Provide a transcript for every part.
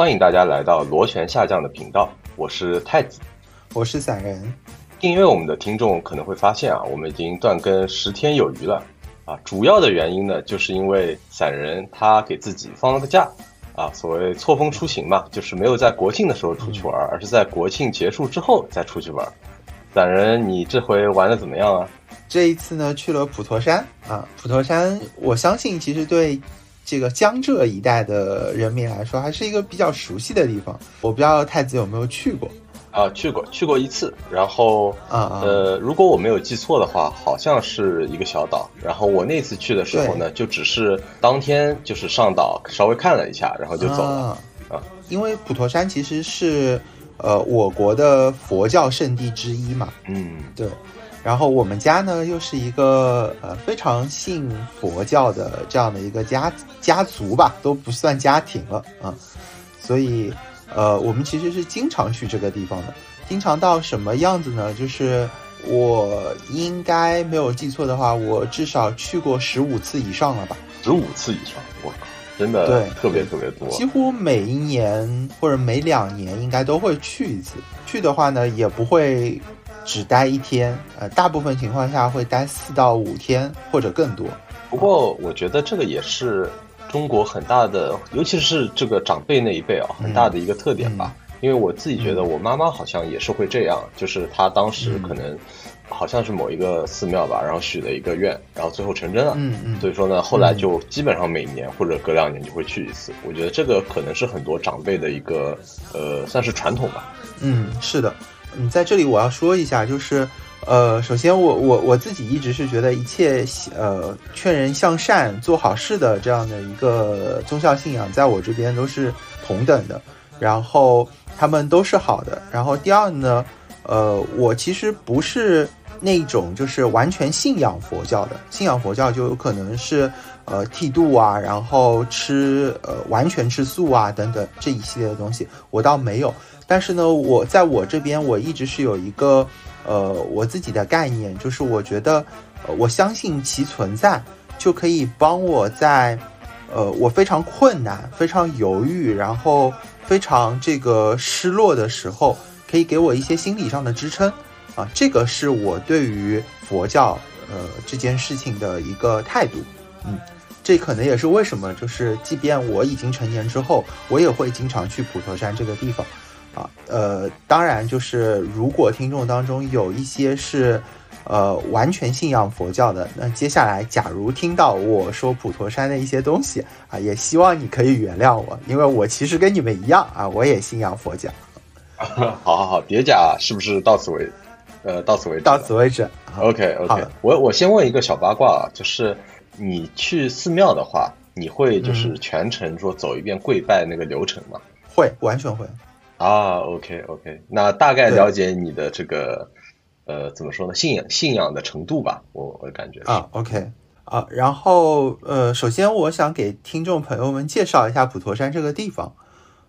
欢迎大家来到螺旋下降的频道，我是太子，我是散人。订阅我们的听众可能会发现啊，我们已经断更十天有余了啊。主要的原因呢，就是因为散人他给自己放了个假啊，所谓错峰出行嘛，就是没有在国庆的时候出去玩，而是在国庆结束之后再出去玩。散人，你这回玩的怎么样啊？这一次呢，去了普陀山啊。普陀山，我相信其实对这个江浙一带的人民来说，还是一个比较熟悉的地方。我不知道太子有没有去过啊？去过，去过一次。然后啊呃，如果我没有记错的话，好像是一个小岛。然后我那次去的时候呢，就只是当天就是上岛稍微看了一下，然后就走了啊。因为普陀山其实是。呃，我国的佛教圣地之一嘛，嗯，对。然后我们家呢，又是一个呃非常信佛教的这样的一个家家族吧，都不算家庭了啊。所以，呃，我们其实是经常去这个地方的，经常到什么样子呢？就是我应该没有记错的话，我至少去过十五次以上了吧？十五次以上，我靠！真的对，特别特别多，几乎每一年或者每两年应该都会去一次。去的话呢，也不会只待一天，呃，大部分情况下会待四到五天或者更多。不过我觉得这个也是中国很大的，尤其是这个长辈那一辈啊，很大的一个特点吧。因为我自己觉得，我妈妈好像也是会这样，就是她当时可能。好像是某一个寺庙吧，然后许了一个愿，然后最后成真了。嗯嗯。所以说呢，后来就基本上每年或者隔两年就会去一次。我觉得这个可能是很多长辈的一个呃，算是传统吧。嗯，是的。嗯，在这里我要说一下，就是呃，首先我我我自己一直是觉得一切呃劝人向善、做好事的这样的一个宗教信仰，在我这边都是同等的，然后他们都是好的。然后第二呢，呃，我其实不是。那种就是完全信仰佛教的，信仰佛教就有可能是，呃，剃度啊，然后吃呃完全吃素啊等等这一系列的东西，我倒没有。但是呢，我在我这边我一直是有一个呃我自己的概念，就是我觉得，呃，我相信其存在，就可以帮我在，呃，我非常困难、非常犹豫，然后非常这个失落的时候，可以给我一些心理上的支撑。啊，这个是我对于佛教呃这件事情的一个态度，嗯，这可能也是为什么，就是即便我已经成年之后，我也会经常去普陀山这个地方，啊，呃，当然就是如果听众当中有一些是呃完全信仰佛教的，那接下来假如听到我说普陀山的一些东西啊，也希望你可以原谅我，因为我其实跟你们一样啊，我也信仰佛教。好 好好，叠甲是不是到此为？呃，到此为止。到此为止。OK OK。我我先问一个小八卦啊，就是你去寺庙的话，你会就是全程说走一遍跪拜那个流程吗？会，完全会。啊，OK OK。那大概了解你的这个呃，怎么说呢？信仰信仰的程度吧，我我感觉啊，OK 啊。然后呃，首先我想给听众朋友们介绍一下普陀山这个地方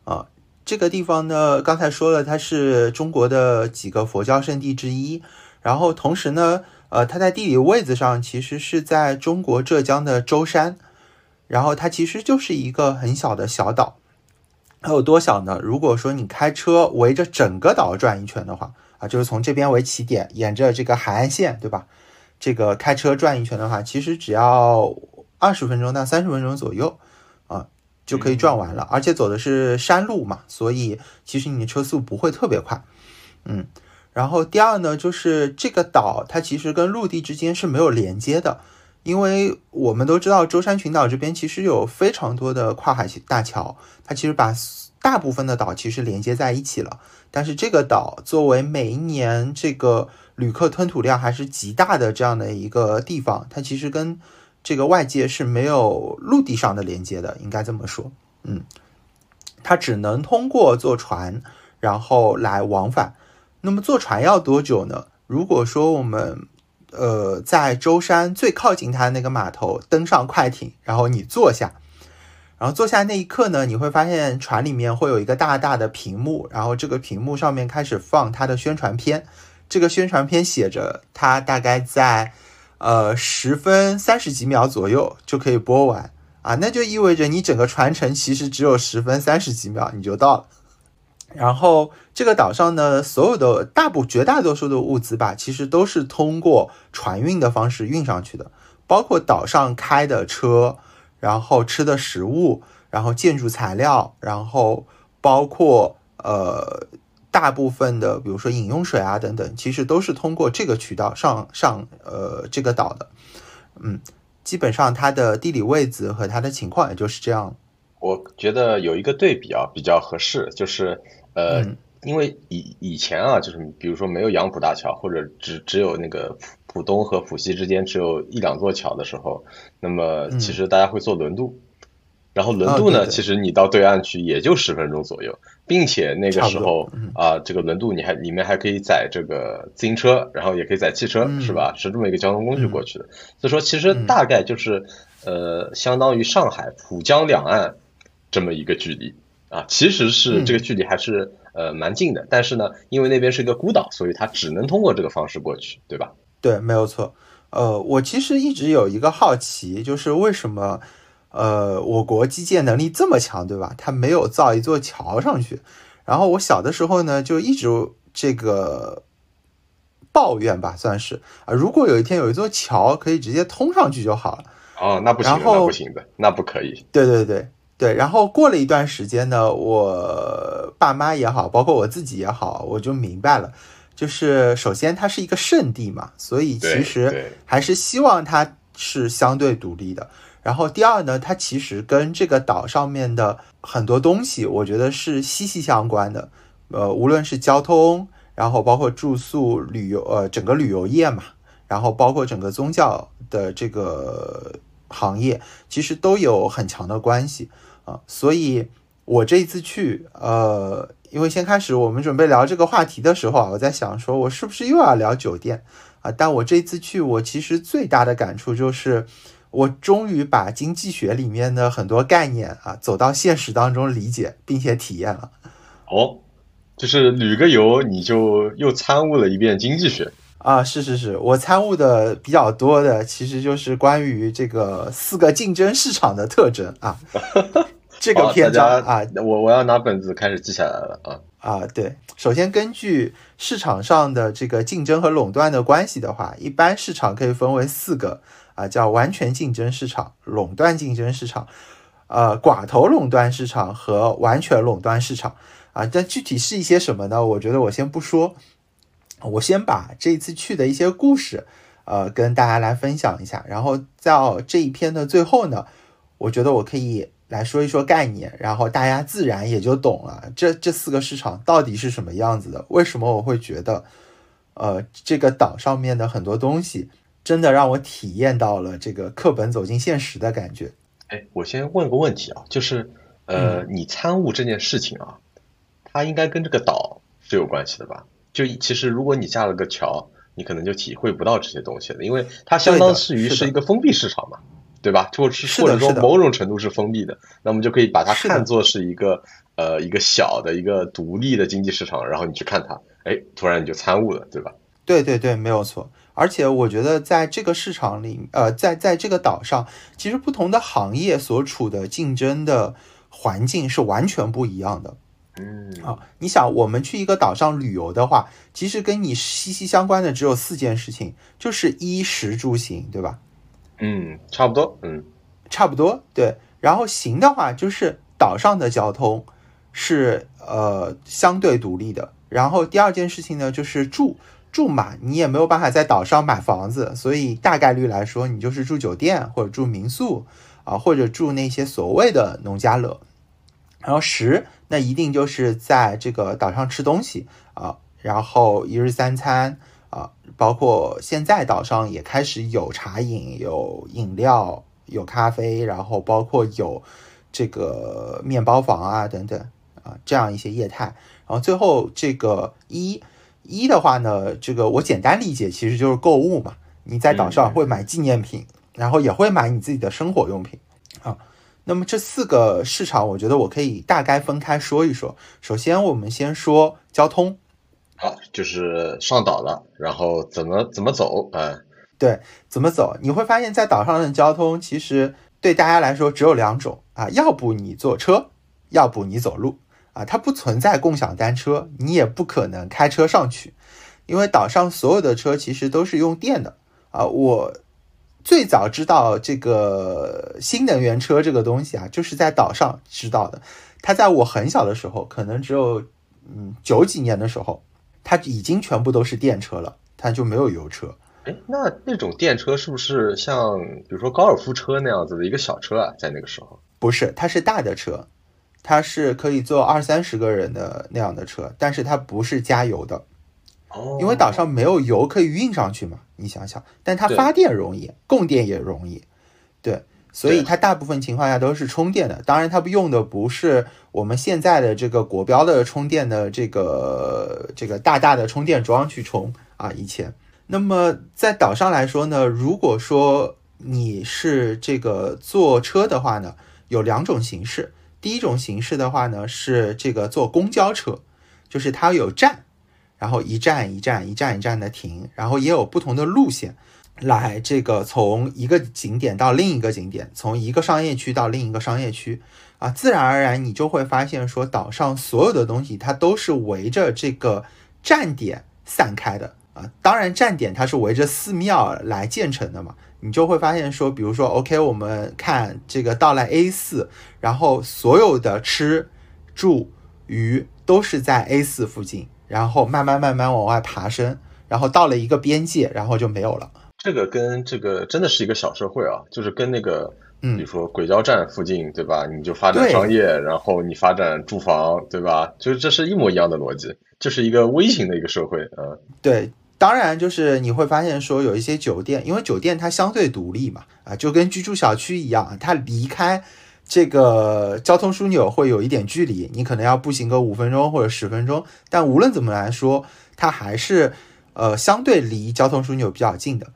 啊。这个地方呢，刚才说了，它是中国的几个佛教圣地之一。然后同时呢，呃，它在地理位置上其实是在中国浙江的舟山。然后它其实就是一个很小的小岛。它有多小呢？如果说你开车围着整个岛转一圈的话，啊，就是从这边为起点，沿着这个海岸线，对吧？这个开车转一圈的话，其实只要二十分钟到三十分钟左右。啊就可以转完了，而且走的是山路嘛，所以其实你的车速不会特别快，嗯。然后第二呢，就是这个岛它其实跟陆地之间是没有连接的，因为我们都知道舟山群岛这边其实有非常多的跨海大桥，它其实把大部分的岛其实连接在一起了。但是这个岛作为每一年这个旅客吞吐量还是极大的这样的一个地方，它其实跟这个外界是没有陆地上的连接的，应该这么说，嗯，它只能通过坐船，然后来往返。那么坐船要多久呢？如果说我们，呃，在舟山最靠近它那个码头登上快艇，然后你坐下，然后坐下那一刻呢，你会发现船里面会有一个大大的屏幕，然后这个屏幕上面开始放它的宣传片，这个宣传片写着它大概在。呃，十分三十几秒左右就可以播完啊，那就意味着你整个船程其实只有十分三十几秒你就到了。然后这个岛上呢，所有的大部绝大多数的物资吧，其实都是通过船运的方式运上去的，包括岛上开的车，然后吃的食物，然后建筑材料，然后包括呃大部分的，比如说饮用水啊等等，其实都是通过这个渠道上上呃这个岛的。嗯，基本上它的地理位置和它的情况也就是这样。我觉得有一个对比啊比较合适，就是。呃，因为以以前啊，就是比如说没有杨浦大桥，或者只只有那个浦浦东和浦西之间只有一两座桥的时候，那么其实大家会坐轮渡，然后轮渡呢，其实你到对岸去也就十分钟左右，并且那个时候啊，这个轮渡你还里面还可以载这个自行车，然后也可以载汽车，是吧？是这么一个交通工具过去的。所以说，其实大概就是呃，相当于上海浦江两岸这么一个距离。啊，其实是这个距离还是呃蛮近的，但是呢，因为那边是一个孤岛，所以它只能通过这个方式过去，对吧？对，没有错。呃，我其实一直有一个好奇，就是为什么呃我国基建能力这么强，对吧？它没有造一座桥上去。然后我小的时候呢，就一直这个抱怨吧，算是啊，如果有一天有一座桥可以直接通上去就好了。哦，那不行，那不行的，那不可以。对对对。对，然后过了一段时间呢，我爸妈也好，包括我自己也好，我就明白了，就是首先它是一个圣地嘛，所以其实还是希望它是相对独立的。然后第二呢，它其实跟这个岛上面的很多东西，我觉得是息息相关的。呃，无论是交通，然后包括住宿、旅游，呃，整个旅游业嘛，然后包括整个宗教的这个行业，其实都有很强的关系。啊，所以我这一次去，呃，因为先开始我们准备聊这个话题的时候啊，我在想说，我是不是又要聊酒店啊？但我这次去，我其实最大的感触就是，我终于把经济学里面的很多概念啊，走到现实当中理解并且体验了。哦，就是旅个游，你就又参悟了一遍经济学。啊，是是是，我参悟的比较多的，其实就是关于这个四个竞争市场的特征啊。这个篇章啊，我我要拿本子开始记下来了啊。啊，对，首先根据市场上的这个竞争和垄断的关系的话，一般市场可以分为四个啊，叫完全竞争市场、垄断竞争市场、呃寡头垄断市场和完全垄断市场啊。但具体是一些什么呢？我觉得我先不说。我先把这次去的一些故事，呃，跟大家来分享一下。然后在这一篇的最后呢，我觉得我可以来说一说概念，然后大家自然也就懂了这这四个市场到底是什么样子的。为什么我会觉得，呃，这个岛上面的很多东西真的让我体验到了这个课本走进现实的感觉。哎，我先问个问题啊，就是呃，你参悟这件事情啊，它应该跟这个岛是有关系的吧？就其实，如果你架了个桥，你可能就体会不到这些东西了，因为它相当于是一个封闭市场嘛，对吧？或或者说某种程度是封闭的，那我们就可以把它看作是一个呃一个小的一个独立的经济市场，然后你去看它，哎，突然你就参悟了，对吧？对对对，没有错。而且我觉得在这个市场里，呃，在在这个岛上，其实不同的行业所处的竞争的环境是完全不一样的。嗯，好，你想我们去一个岛上旅游的话，其实跟你息息相关的只有四件事情，就是衣食住行，对吧？嗯，差不多，嗯，差不多，对。然后行的话，就是岛上的交通是呃相对独立的。然后第二件事情呢，就是住住嘛，你也没有办法在岛上买房子，所以大概率来说，你就是住酒店或者住民宿啊，或者住那些所谓的农家乐。然后食，那一定就是在这个岛上吃东西啊，然后一日三餐，包括现在岛上也开始有茶饮、有饮料、有咖啡，然后包括有这个面包房啊等等啊，这样一些业态。然后最后这个一一的话呢，这个我简单理解其实就是购物嘛，你在岛上会买纪念品，然后也会买你自己的生活用品啊。那么这四个市场，我觉得我可以大概分开说一说。首先，我们先说交通，好，就是上岛了，然后怎么怎么走？嗯，对，怎么走？你会发现在岛上的交通其实对大家来说只有两种啊，要不你坐车，要不你走路啊，它不存在共享单车，你也不可能开车上去，因为岛上所有的车其实都是用电的啊。我最早知道这个新能源车这个东西啊，就是在岛上知道的。它在我很小的时候，可能只有嗯九几年的时候，它已经全部都是电车了，它就没有油车。哎，那那种电车是不是像比如说高尔夫车那样子的一个小车啊？在那个时候，不是，它是大的车，它是可以坐二三十个人的那样的车，但是它不是加油的，哦，因为岛上没有油可以运上去嘛。你想想，但它发电容易，供电也容易，对，所以它大部分情况下都是充电的。当然，它不用的不是我们现在的这个国标的充电的这个这个大大的充电桩去充啊，以前。那么在岛上来说呢，如果说你是这个坐车的话呢，有两种形式。第一种形式的话呢，是这个坐公交车，就是它有站，然后一站一站一站一站的停，然后也有不同的路线，来这个从一个景点到另一个景点，从一个商业区到另一个商业区啊，自然而然你就会发现说，岛上所有的东西它都是围着这个站点散开的。啊，当然站点它是围着寺庙来建成的嘛，你就会发现说，比如说，OK，我们看这个到了 A 四，然后所有的吃、住、娱都是在 A 四附近，然后慢慢慢慢往外爬升，然后到了一个边界，然后就没有了。这个跟这个真的是一个小社会啊，就是跟那个，嗯，比如说轨交站附近，对吧？你就发展商业，然后你发展住房，对吧？就是这是一模一样的逻辑，就是一个微型的一个社会，嗯，对。当然，就是你会发现说有一些酒店，因为酒店它相对独立嘛，啊，就跟居住小区一样，它离开这个交通枢纽会有一点距离，你可能要步行个五分钟或者十分钟，但无论怎么来说，它还是呃相对离交通枢纽比较近的。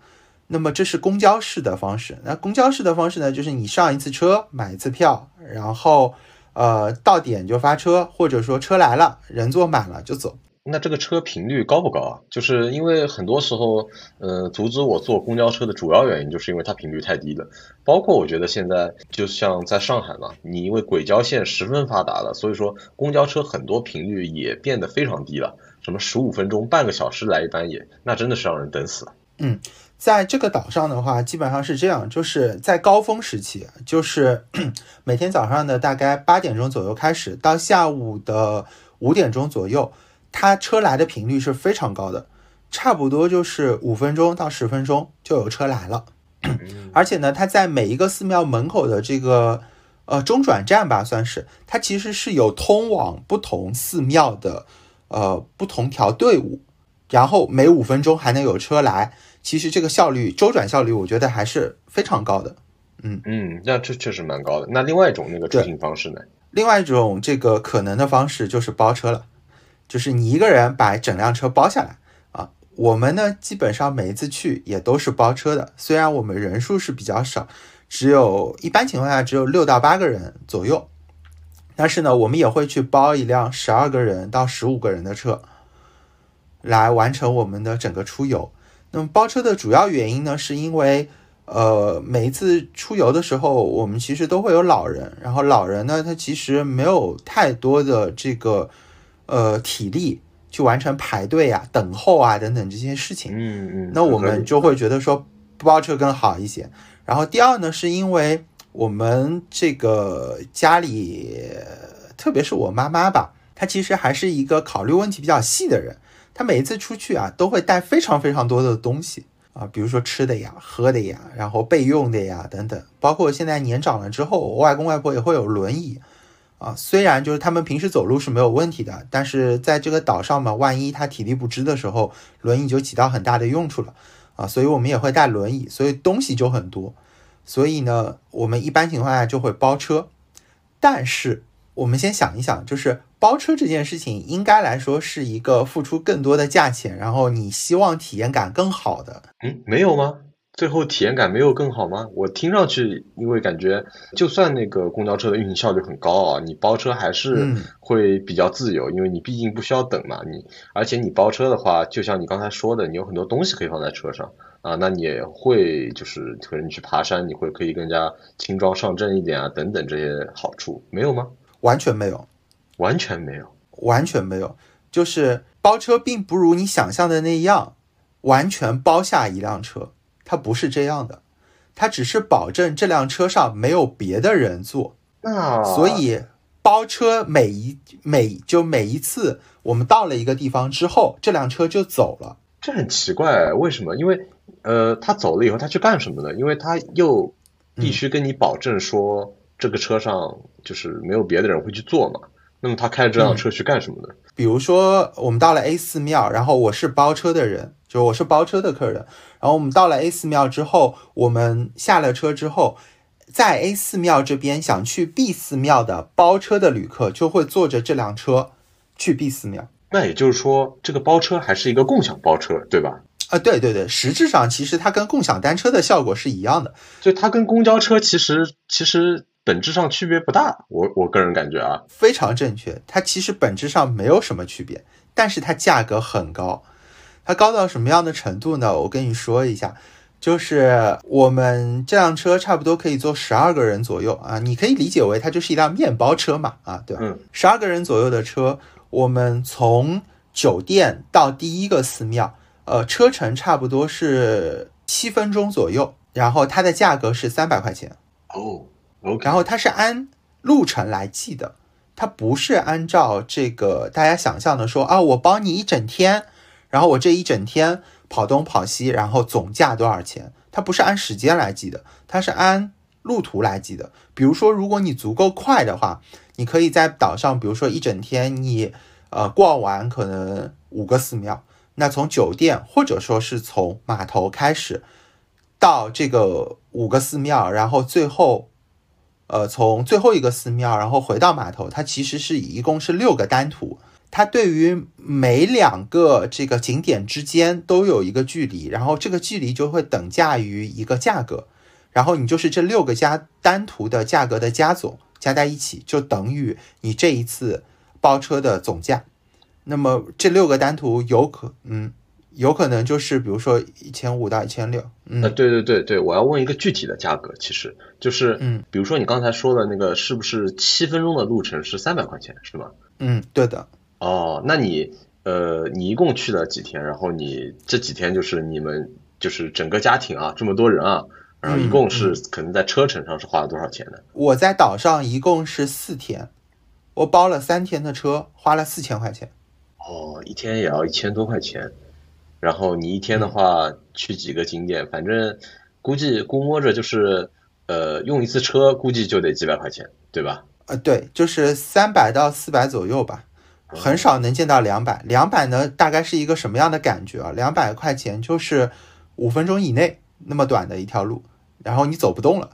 那么这是公交式的方式，那公交式的方式呢，就是你上一次车买一次票，然后呃到点就发车，或者说车来了人坐满了就走。那这个车频率高不高啊？就是因为很多时候，呃，阻止我坐公交车的主要原因，就是因为它频率太低了。包括我觉得现在，就像在上海嘛，你因为轨交线十分发达了，所以说公交车很多频率也变得非常低了。什么十五分钟、半个小时来一班也，那真的是让人等死了。嗯，在这个岛上的话，基本上是这样，就是在高峰时期，就是 每天早上的大概八点钟左右开始，到下午的五点钟左右。它车来的频率是非常高的，差不多就是五分钟到十分钟就有车来了，而且呢，它在每一个寺庙门口的这个呃中转站吧，算是它其实是有通往不同寺庙的呃不同条队伍，然后每五分钟还能有车来，其实这个效率周转效率我觉得还是非常高的。嗯嗯，那这确实蛮高的。那另外一种那个出行方式呢？另外一种这个可能的方式就是包车了。就是你一个人把整辆车包下来啊，我们呢基本上每一次去也都是包车的，虽然我们人数是比较少，只有一般情况下只有六到八个人左右，但是呢我们也会去包一辆十二个人到十五个人的车，来完成我们的整个出游。那么包车的主要原因呢，是因为呃每一次出游的时候，我们其实都会有老人，然后老人呢他其实没有太多的这个。呃，体力去完成排队啊、等候啊等等这些事情，嗯嗯，那我们就会觉得说包车更好一些。然后第二呢，是因为我们这个家里，特别是我妈妈吧，她其实还是一个考虑问题比较细的人。他每一次出去啊，都会带非常非常多的东西啊，比如说吃的呀、喝的呀，然后备用的呀等等。包括现在年长了之后，我外公外婆也会有轮椅。啊，虽然就是他们平时走路是没有问题的，但是在这个岛上嘛，万一他体力不支的时候，轮椅就起到很大的用处了啊，所以我们也会带轮椅，所以东西就很多，所以呢，我们一般情况下就会包车。但是我们先想一想，就是包车这件事情，应该来说是一个付出更多的价钱，然后你希望体验感更好的。嗯，没有吗？最后体验感没有更好吗？我听上去，因为感觉就算那个公交车的运行效率很高啊，你包车还是会比较自由，因为你毕竟不需要等嘛。你而且你包车的话，就像你刚才说的，你有很多东西可以放在车上啊，那你也会就是可能你去爬山，你会可以更加轻装上阵一点啊，等等这些好处，没有吗？完全没有，完全没有，完全没有，就是包车并不如你想象的那样，完全包下一辆车。它不是这样的，它只是保证这辆车上没有别的人坐。那所以包车每一每就每一次我们到了一个地方之后，这辆车就走了。这很奇怪，为什么？因为呃，他走了以后，他去干什么呢？因为他又必须跟你保证说这个车上就是没有别的人会去坐嘛。那么他开着这辆车去干什么呢？比如说我们到了 A 寺庙，然后我是包车的人。就我是包车的客人，然后我们到了 A 寺庙之后，我们下了车之后，在 A 寺庙这边想去 B 寺庙的包车的旅客就会坐着这辆车去 B 寺庙。那也就是说，这个包车还是一个共享包车，对吧？啊，对对对，实质上其实它跟共享单车的效果是一样的，就它跟公交车其实其实本质上区别不大。我我个人感觉啊，非常正确，它其实本质上没有什么区别，但是它价格很高。它高到什么样的程度呢？我跟你说一下，就是我们这辆车差不多可以坐十二个人左右啊，你可以理解为它就是一辆面包车嘛，啊，对吧？嗯，十二个人左右的车，我们从酒店到第一个寺庙，呃，车程差不多是七分钟左右，然后它的价格是三百块钱哦然后它是按路程来计的，它不是按照这个大家想象的说啊，我帮你一整天。然后我这一整天跑东跑西，然后总价多少钱？它不是按时间来计的，它是按路途来计的。比如说，如果你足够快的话，你可以在岛上，比如说一整天你呃逛完可能五个寺庙，那从酒店或者说是从码头开始到这个五个寺庙，然后最后呃从最后一个寺庙，然后回到码头，它其实是一共是六个单图。它对于每两个这个景点之间都有一个距离，然后这个距离就会等价于一个价格，然后你就是这六个加单图的价格的加总加在一起，就等于你这一次包车的总价。那么这六个单图有可嗯有可能就是比如说一千五到一千六。嗯，对对对对，我要问一个具体的价格，其实就是嗯，比如说你刚才说的那个是不是七分钟的路程是三百块钱是吗？嗯，对的。哦，那你呃，你一共去了几天？然后你这几天就是你们就是整个家庭啊，这么多人啊，然后一共是可能在车程上是花了多少钱呢？我在岛上一共是四天，我包了三天的车，花了四千块钱。哦，一天也要一千多块钱，然后你一天的话去几个景点，反正估计估摸着就是呃，用一次车估计就得几百块钱，对吧？呃，对，就是三百到四百左右吧。很少能见到两百，两百呢，大概是一个什么样的感觉啊？两百块钱就是五分钟以内那么短的一条路，然后你走不动了，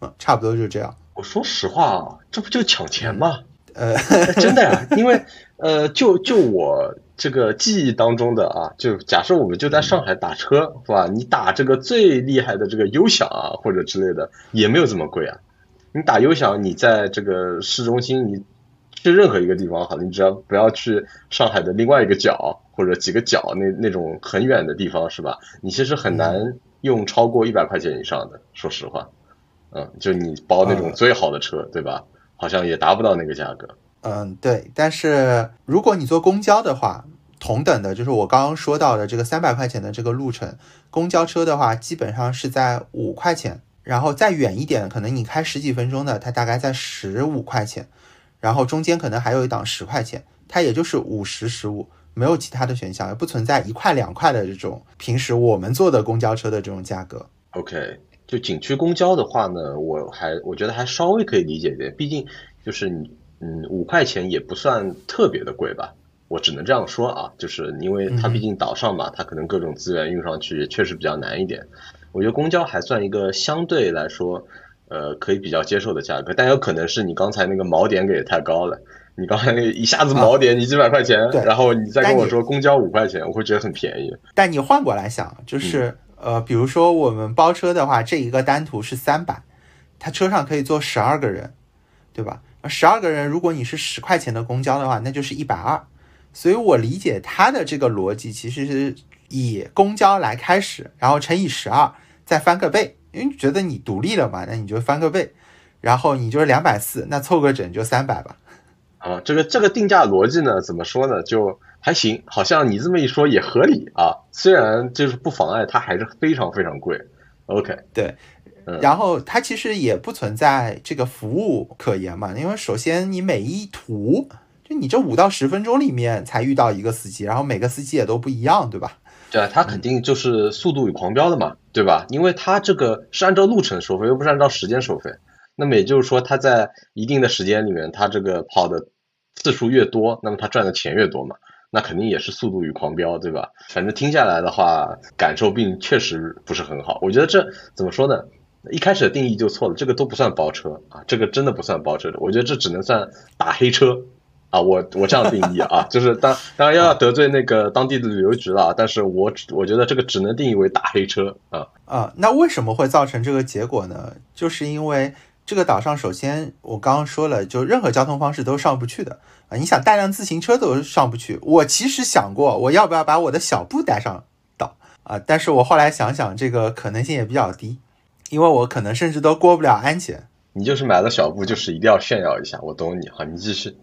嗯 差不多就是这样。我说实话啊，这不就抢钱吗？呃，真的呀，因为呃，就就我这个记忆当中的啊，就假设我们就在上海打车是吧？你打这个最厉害的这个优享啊，或者之类的，也没有这么贵啊。你打优享，你在这个市中心你。去任何一个地方好，你只要不要去上海的另外一个角或者几个角那那种很远的地方，是吧？你其实很难用超过一百块钱以上的，说实话，嗯，就你包那种最好的车，对吧？好像也达不到那个价格。嗯，对。但是如果你坐公交的话，同等的就是我刚刚说到的这个三百块钱的这个路程，公交车的话基本上是在五块钱，然后再远一点，可能你开十几分钟的，它大概在十五块钱。然后中间可能还有一档十块钱，它也就是五十十五，没有其他的选项，也不存在一块两块的这种平时我们坐的公交车的这种价格。OK，就景区公交的话呢，我还我觉得还稍微可以理解一点，毕竟就是你嗯五块钱也不算特别的贵吧，我只能这样说啊，就是因为它毕竟岛上嘛，它可能各种资源运上去确实比较难一点，我觉得公交还算一个相对来说。呃，可以比较接受的价格，但有可能是你刚才那个锚点给的太高了。你刚才那一下子锚点你几百块钱，然后你再跟我说公交五块钱，我会觉得很便宜。但你换过来想，就是呃，比如说我们包车的话，这一个单途是三百，它车上可以坐十二个人，对吧？十二个人，如果你是十块钱的公交的话，那就是一百二。所以我理解他的这个逻辑，其实是以公交来开始，然后乘以十二，再翻个倍，因为觉得你独立了嘛，那你就翻个倍，然后你就是两百四，那凑个整就三百吧。啊，这个这个定价逻辑呢，怎么说呢？就还行，好像你这么一说也合理啊。虽然就是不妨碍它还是非常非常贵。OK，对。然后它其实也不存在这个服务可言嘛，因为首先你每一图就你这五到十分钟里面才遇到一个司机，然后每个司机也都不一样，对吧？对啊，它肯定就是速度与狂飙的嘛，对吧？因为它这个是按照路程收费，又不是按照时间收费。那么也就是说，它在一定的时间里面，它这个跑的次数越多，那么它赚的钱越多嘛。那肯定也是速度与狂飙，对吧？反正听下来的话，感受并确实不是很好。我觉得这怎么说呢？一开始的定义就错了，这个都不算包车啊，这个真的不算包车的。我觉得这只能算打黑车啊，我我这样定义啊，就是当当然要得罪那个当地的旅游局了，但是我我觉得这个只能定义为打黑车啊啊。那为什么会造成这个结果呢？就是因为这个岛上，首先我刚刚说了，就任何交通方式都上不去的啊。你想带辆自行车都上不去，我其实想过我要不要把我的小布带上岛啊，但是我后来想想，这个可能性也比较低。因为我可能甚至都过不了安检。你就是买了小布，就是一定要炫耀一下。我懂你，好，你继续。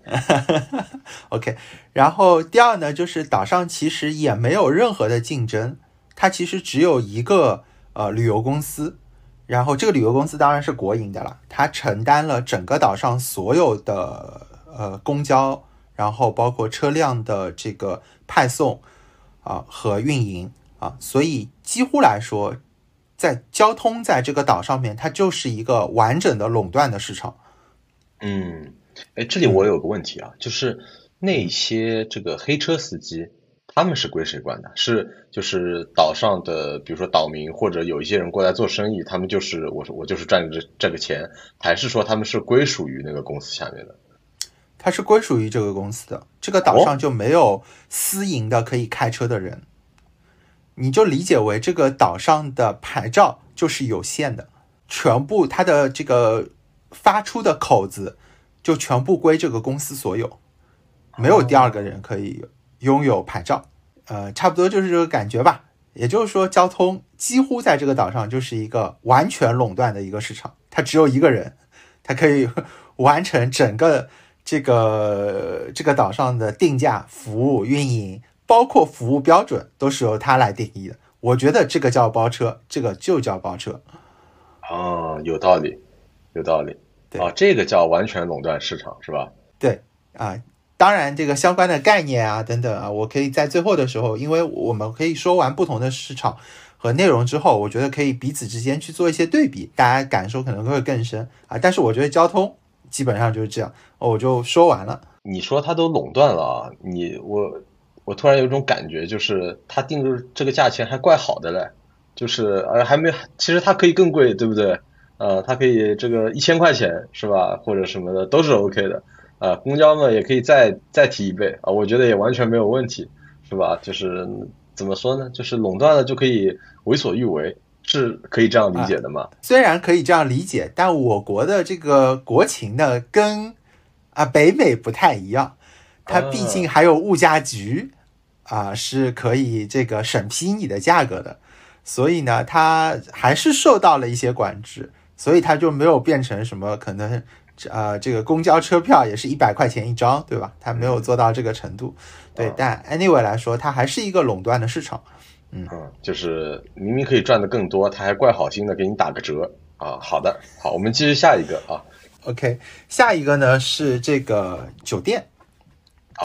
OK。然后第二呢，就是岛上其实也没有任何的竞争，它其实只有一个呃旅游公司，然后这个旅游公司当然是国营的了，它承担了整个岛上所有的呃公交，然后包括车辆的这个派送啊和运营啊，所以几乎来说。在交通在这个岛上面，它就是一个完整的垄断的市场。嗯，哎，这里我有个问题啊，就是那些这个黑车司机，他们是归谁管的？是就是岛上的，比如说岛民或者有一些人过来做生意，他们就是我我就是赚这这个钱，还是说他们是归属于那个公司下面的？他是归属于这个公司的，这个岛上就没有私营的可以开车的人。你就理解为这个岛上的牌照就是有限的，全部它的这个发出的口子就全部归这个公司所有，没有第二个人可以拥有牌照。呃，差不多就是这个感觉吧。也就是说，交通几乎在这个岛上就是一个完全垄断的一个市场，它只有一个人，它可以 完成整个这个这个岛上的定价、服务、运营。包括服务标准都是由他来定义的，我觉得这个叫包车，这个就叫包车。哦，有道理，有道理。对啊，这个叫完全垄断市场是吧？对啊，当然这个相关的概念啊等等啊，我可以在最后的时候，因为我们可以说完不同的市场和内容之后，我觉得可以彼此之间去做一些对比，大家感受可能会更深啊。但是我觉得交通基本上就是这样，我就说完了。你说它都垄断了，你我。我突然有种感觉，就是他定的这个价钱还怪好的嘞，就是呃还没，其实它可以更贵，对不对？呃，它可以这个一千块钱是吧，或者什么的都是 OK 的。啊，公交呢也可以再再提一倍啊，我觉得也完全没有问题，是吧？就是怎么说呢？就是垄断了就可以为所欲为，是可以这样理解的吗？虽然可以这样理解，但我国的这个国情呢，跟啊北美不太一样。它毕竟还有物价局啊，是可以这个审批你的价格的，所以呢，它还是受到了一些管制，所以它就没有变成什么可能，呃，这个公交车票也是一百块钱一张，对吧？它没有做到这个程度，对。但 anyway 来说，它还是一个垄断的市场，嗯，就是明明可以赚的更多，他还怪好心的给你打个折啊。好的，好，我们继续下一个啊。OK，下一个呢是这个酒店。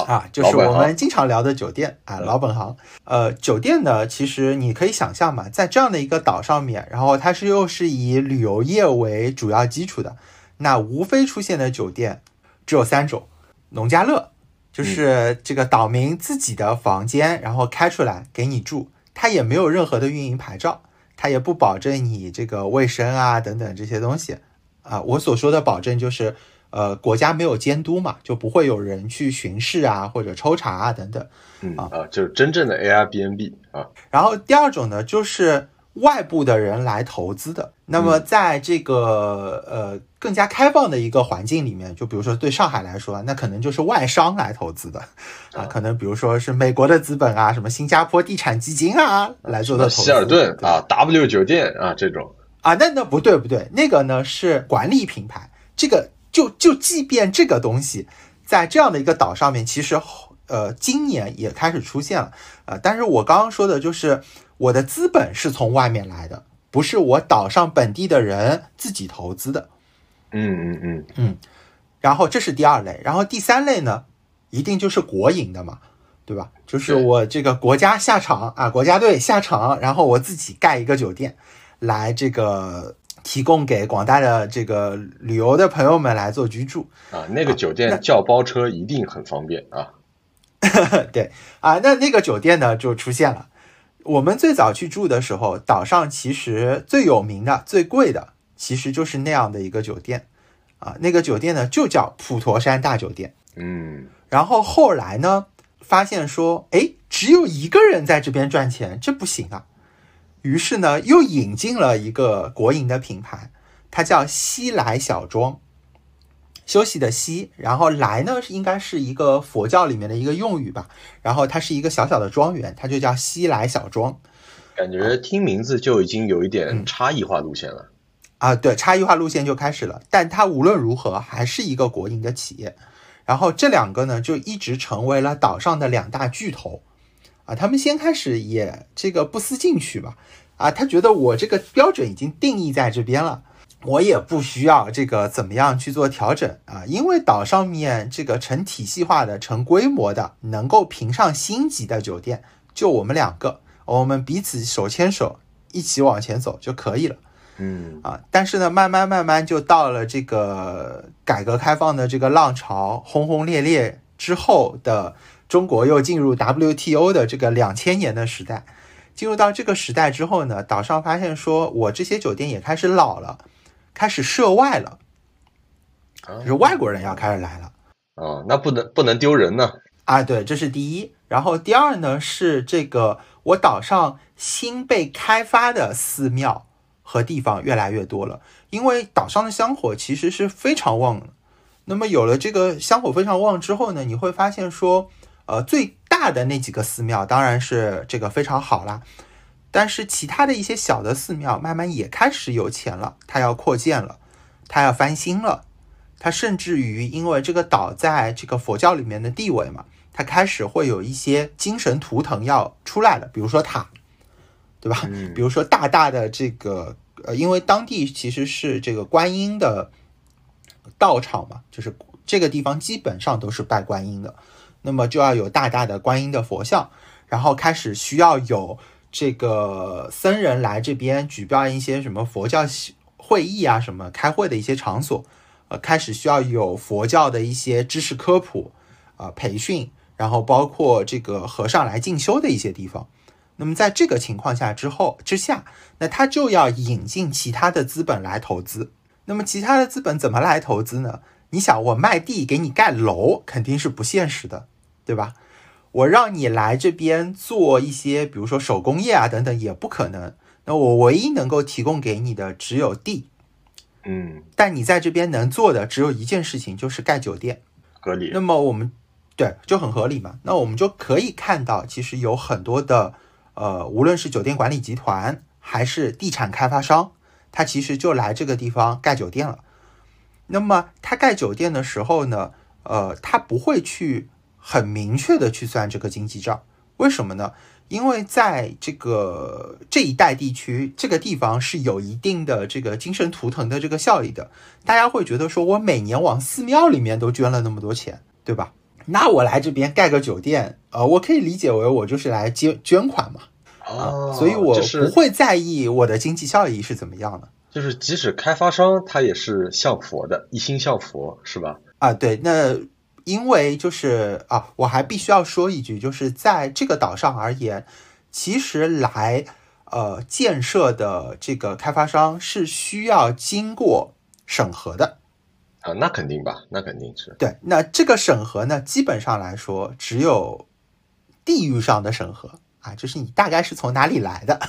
啊，就是我们经常聊的酒店啊，老本行。呃，酒店呢，其实你可以想象嘛，在这样的一个岛上面，然后它是又是以旅游业为主要基础的，那无非出现的酒店只有三种：农家乐，就是这个岛民自己的房间，然后开出来给你住，它也没有任何的运营牌照，它也不保证你这个卫生啊等等这些东西啊。我所说的保证就是。呃，国家没有监督嘛，就不会有人去巡视啊，或者抽查啊等等。嗯啊，就是真正的 Airbnb 啊。然后第二种呢，就是外部的人来投资的。那么在这个呃更加开放的一个环境里面，就比如说对上海来说，那可能就是外商来投资的啊，可能比如说是美国的资本啊，什么新加坡地产基金啊来做的投资。希尔顿啊，W 酒店啊这种啊，那那不对不对，那个呢是管理品牌。这个就就即便这个东西在这样的一个岛上面，其实呃今年也开始出现了呃，但是我刚刚说的就是我的资本是从外面来的。不是我岛上本地的人自己投资的，嗯嗯嗯嗯，然后这是第二类，然后第三类呢，一定就是国营的嘛，对吧？就是我这个国家下场啊，国家队下场，然后我自己盖一个酒店，来这个提供给广大的这个旅游的朋友们来做居住啊。那个酒店叫包车一定很方便啊。对啊，那那个酒店呢就出现了。我们最早去住的时候，岛上其实最有名的、最贵的，其实就是那样的一个酒店，啊，那个酒店呢就叫普陀山大酒店。嗯，然后后来呢，发现说，哎，只有一个人在这边赚钱，这不行啊。于是呢，又引进了一个国营的品牌，它叫西来小庄。休息的息，然后来呢是应该是一个佛教里面的一个用语吧，然后它是一个小小的庄园，它就叫西来小庄。感觉听名字就已经有一点差异化路线了啊，对，差异化路线就开始了。但它无论如何还是一个国营的企业，然后这两个呢就一直成为了岛上的两大巨头啊。他们先开始也这个不思进取吧，啊，他觉得我这个标准已经定义在这边了。我也不需要这个怎么样去做调整啊，因为岛上面这个成体系化的、成规模的、能够评上星级的酒店，就我们两个，我们彼此手牵手一起往前走就可以了。嗯啊，但是呢，慢慢慢慢就到了这个改革开放的这个浪潮轰轰烈烈之后的中国又进入 WTO 的这个两千年的时代，进入到这个时代之后呢，岛上发现说我这些酒店也开始老了。开始涉外了，就是外国人要开始来了。哦，那不能不能丢人呢。啊，对，这是第一。然后第二呢，是这个我岛上新被开发的寺庙和地方越来越多了。因为岛上的香火其实是非常旺的。那么有了这个香火非常旺之后呢，你会发现说，呃，最大的那几个寺庙当然是这个非常好啦。但是其他的一些小的寺庙慢慢也开始有钱了，它要扩建了，它要翻新了，它甚至于因为这个岛在这个佛教里面的地位嘛，它开始会有一些精神图腾要出来了，比如说塔，对吧？比如说大大的这个呃，因为当地其实是这个观音的道场嘛，就是这个地方基本上都是拜观音的，那么就要有大大的观音的佛像，然后开始需要有。这个僧人来这边举办一些什么佛教会议啊，什么开会的一些场所，呃，开始需要有佛教的一些知识科普啊培训，然后包括这个和尚来进修的一些地方。那么在这个情况下之后之下，那他就要引进其他的资本来投资。那么其他的资本怎么来投资呢？你想，我卖地给你盖楼，肯定是不现实的，对吧？我让你来这边做一些，比如说手工业啊等等，也不可能。那我唯一能够提供给你的只有地，嗯，但你在这边能做的只有一件事情，就是盖酒店，合理。那么我们对就很合理嘛。那我们就可以看到，其实有很多的呃，无论是酒店管理集团还是地产开发商，他其实就来这个地方盖酒店了。那么他盖酒店的时候呢，呃，他不会去。很明确的去算这个经济账，为什么呢？因为在这个这一带地区，这个地方是有一定的这个精神图腾的这个效益的。大家会觉得说，我每年往寺庙里面都捐了那么多钱，对吧？那我来这边盖个酒店，呃，我可以理解为我就是来捐捐款嘛，啊，所以我不会在意我的经济效益是怎么样的。就是即使开发商他也是向佛的，一心向佛，是吧？啊，对，那。因为就是啊，我还必须要说一句，就是在这个岛上而言，其实来呃建设的这个开发商是需要经过审核的啊，那肯定吧，那肯定是对。那这个审核呢，基本上来说只有地域上的审核啊，就是你大概是从哪里来的，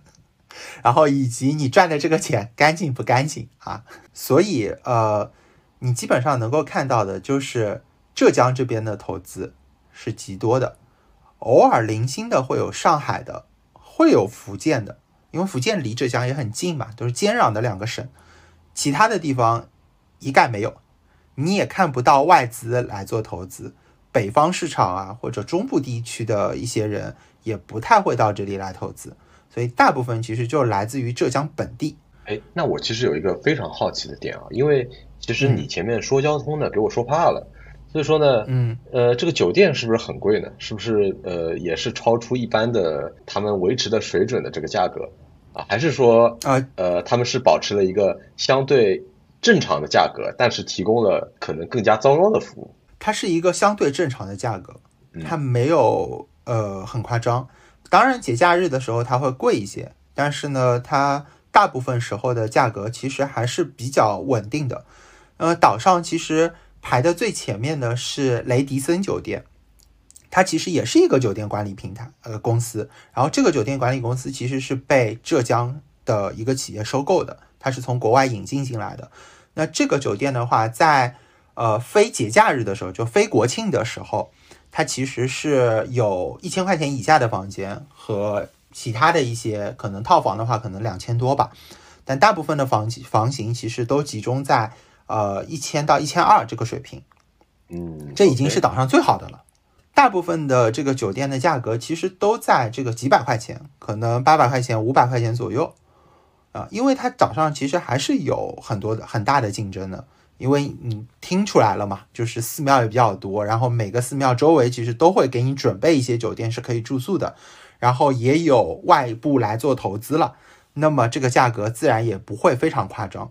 然后以及你赚的这个钱干净不干净啊？所以呃，你基本上能够看到的就是浙江这边的投资是极多的，偶尔零星的会有上海的，会有福建的，因为福建离浙江也很近嘛，都是接壤的两个省，其他的地方一概没有，你也看不到外资来做投资。北方市场啊，或者中部地区的一些人也不太会到这里来投资，所以大部分其实就来自于浙江本地。哎，那我其实有一个非常好奇的点啊，因为其实你前面说交通的，给我说怕了，所以说呢，嗯，呃，这个酒店是不是很贵呢？是不是呃也是超出一般的他们维持的水准的这个价格啊？还是说啊呃他们是保持了一个相对正常的价格，但是提供了可能更加糟糕的服务？它是一个相对正常的价格，它没有呃很夸张。当然节假日的时候它会贵一些，但是呢，它大部分时候的价格其实还是比较稳定的。呃，岛上其实排的最前面的是雷迪森酒店，它其实也是一个酒店管理平台呃公司。然后这个酒店管理公司其实是被浙江的一个企业收购的，它是从国外引进进来的。那这个酒店的话，在呃，非节假日的时候，就非国庆的时候，它其实是有一千块钱以下的房间和其他的一些可能套房的话，可能两千多吧。但大部分的房房型其实都集中在呃一千到一千二这个水平。嗯，这已经是岛上最好的了。大部分的这个酒店的价格其实都在这个几百块钱，可能八百块钱、五百块钱左右啊，因为它岛上其实还是有很多的很大的竞争的。因为你听出来了嘛，就是寺庙也比较多，然后每个寺庙周围其实都会给你准备一些酒店是可以住宿的，然后也有外部来做投资了，那么这个价格自然也不会非常夸张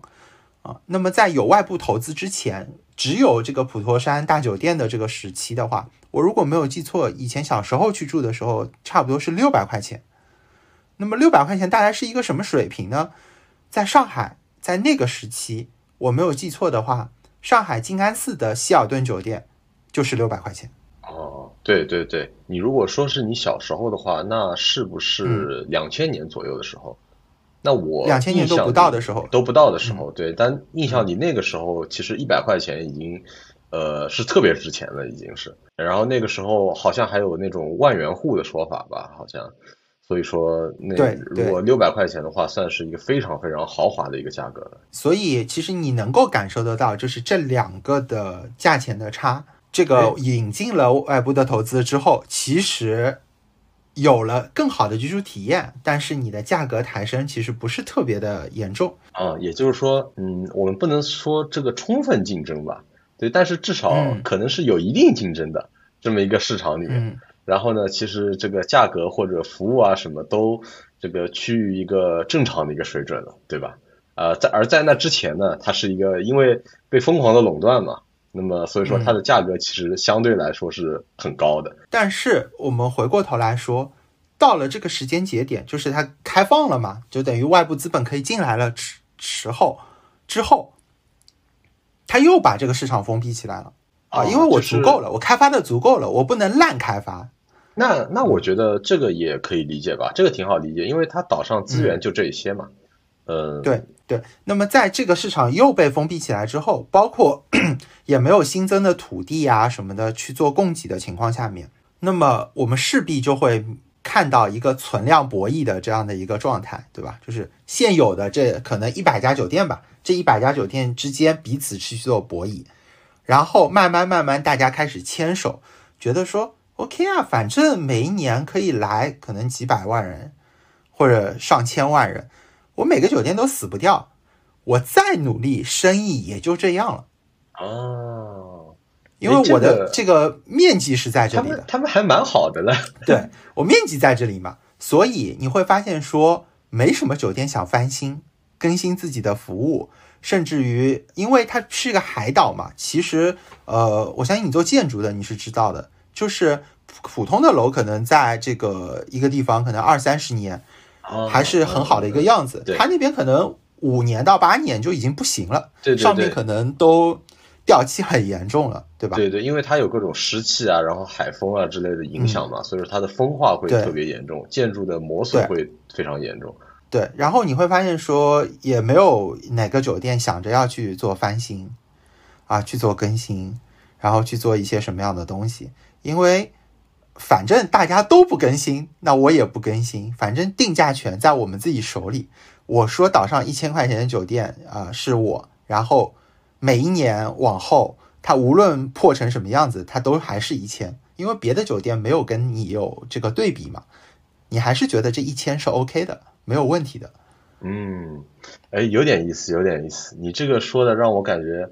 啊。那么在有外部投资之前，只有这个普陀山大酒店的这个时期的话，我如果没有记错，以前小时候去住的时候，差不多是六百块钱。那么六百块钱大概是一个什么水平呢？在上海，在那个时期。我没有记错的话，上海静安寺的希尔顿酒店就是六百块钱。哦，对对对，你如果说是你小时候的话，那是不是两千年左右的时候？那我两千年都不到的时候，都不到的时候，对。但印象里那个时候，其实一百块钱已经，呃，是特别值钱了，已经是。然后那个时候好像还有那种万元户的说法吧，好像。所以说，那如果六百块钱的话，算是一个非常非常豪华的一个价格了。所以，其实你能够感受得到，就是这两个的价钱的差。这个引进了外部的投资之后，其实有了更好的居住体验，但是你的价格抬升其实不是特别的严重啊。也就是说，嗯，我们不能说这个充分竞争吧，对，但是至少可能是有一定竞争的这么一个市场里面。然后呢，其实这个价格或者服务啊，什么都这个趋于一个正常的一个水准了，对吧？呃，在而在那之前呢，它是一个因为被疯狂的垄断嘛，那么所以说它的价格其实相对来说是很高的。但是我们回过头来说，到了这个时间节点，就是它开放了嘛，就等于外部资本可以进来了时时候之后，他又把这个市场封闭起来了啊，因为我足够了，我开发的足够了，我不能滥开发。那那我觉得这个也可以理解吧，这个挺好理解，因为它岛上资源就这一些嘛。嗯，对对。那么在这个市场又被封闭起来之后，包括 也没有新增的土地啊什么的去做供给的情况下面，那么我们势必就会看到一个存量博弈的这样的一个状态，对吧？就是现有的这可能一百家酒店吧，这一百家酒店之间彼此去做博弈，然后慢慢慢慢大家开始牵手，觉得说。OK 啊，反正每一年可以来可能几百万人，或者上千万人，我每个酒店都死不掉，我再努力，生意也就这样了。哦，因为我的这个面积是在这里的，他们还蛮好的了。对我面积在这里嘛，所以你会发现说，没什么酒店想翻新、更新自己的服务，甚至于，因为它是一个海岛嘛，其实，呃，我相信你做建筑的你是知道的。就是普通的楼，可能在这个一个地方，可能二三十年，还是很好的一个样子。他那边可能五年到八年就已经不行了，上面可能都掉漆很严重了，对吧？对对，因为它有各种湿气啊，然后海风啊之类的影响嘛，所以说它的风化会特别严重，建筑的磨损会非常严重。对，然后你会发现说，也没有哪个酒店想着要去做翻新啊，去做更新，然后去做一些什么样的东西，因为反正大家都不更新，那我也不更新，反正定价权在我们自己手里。我说岛上一千块钱的酒店啊，是我，然后每一年往后，它无论破成什么样子，它都还是一千，因为别的酒店没有跟你有这个对比嘛，你还是觉得这一千是 OK 的。没有问题的，嗯，哎，有点意思，有点意思。你这个说的让我感觉，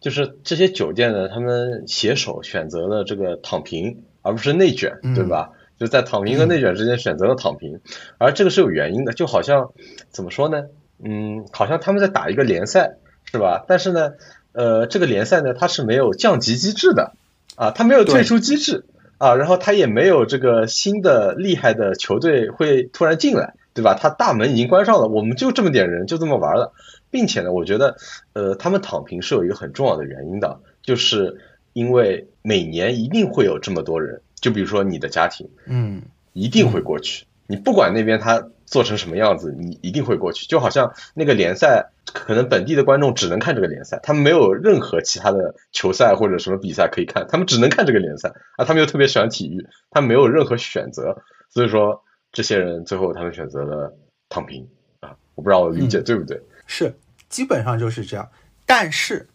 就是这些酒店呢，他们携手选择了这个躺平，而不是内卷，对吧？就在躺平和内卷之间选择了躺平，而这个是有原因的，就好像怎么说呢？嗯，好像他们在打一个联赛，是吧？但是呢，呃，这个联赛呢，它是没有降级机制的，啊，它没有退出机制，啊，然后它也没有这个新的厉害的球队会突然进来。对吧？它大门已经关上了，我们就这么点人，就这么玩了，并且呢，我觉得，呃，他们躺平是有一个很重要的原因的，就是因为每年一定会有这么多人，就比如说你的家庭，嗯，一定会过去。你不管那边他做成什么样子，你一定会过去。就好像那个联赛，可能本地的观众只能看这个联赛，他们没有任何其他的球赛或者什么比赛可以看，他们只能看这个联赛啊。他们又特别喜欢体育，他们没有任何选择，所以说。这些人最后他们选择了躺平啊，我不知道我理解对不对？是，基本上就是这样。但是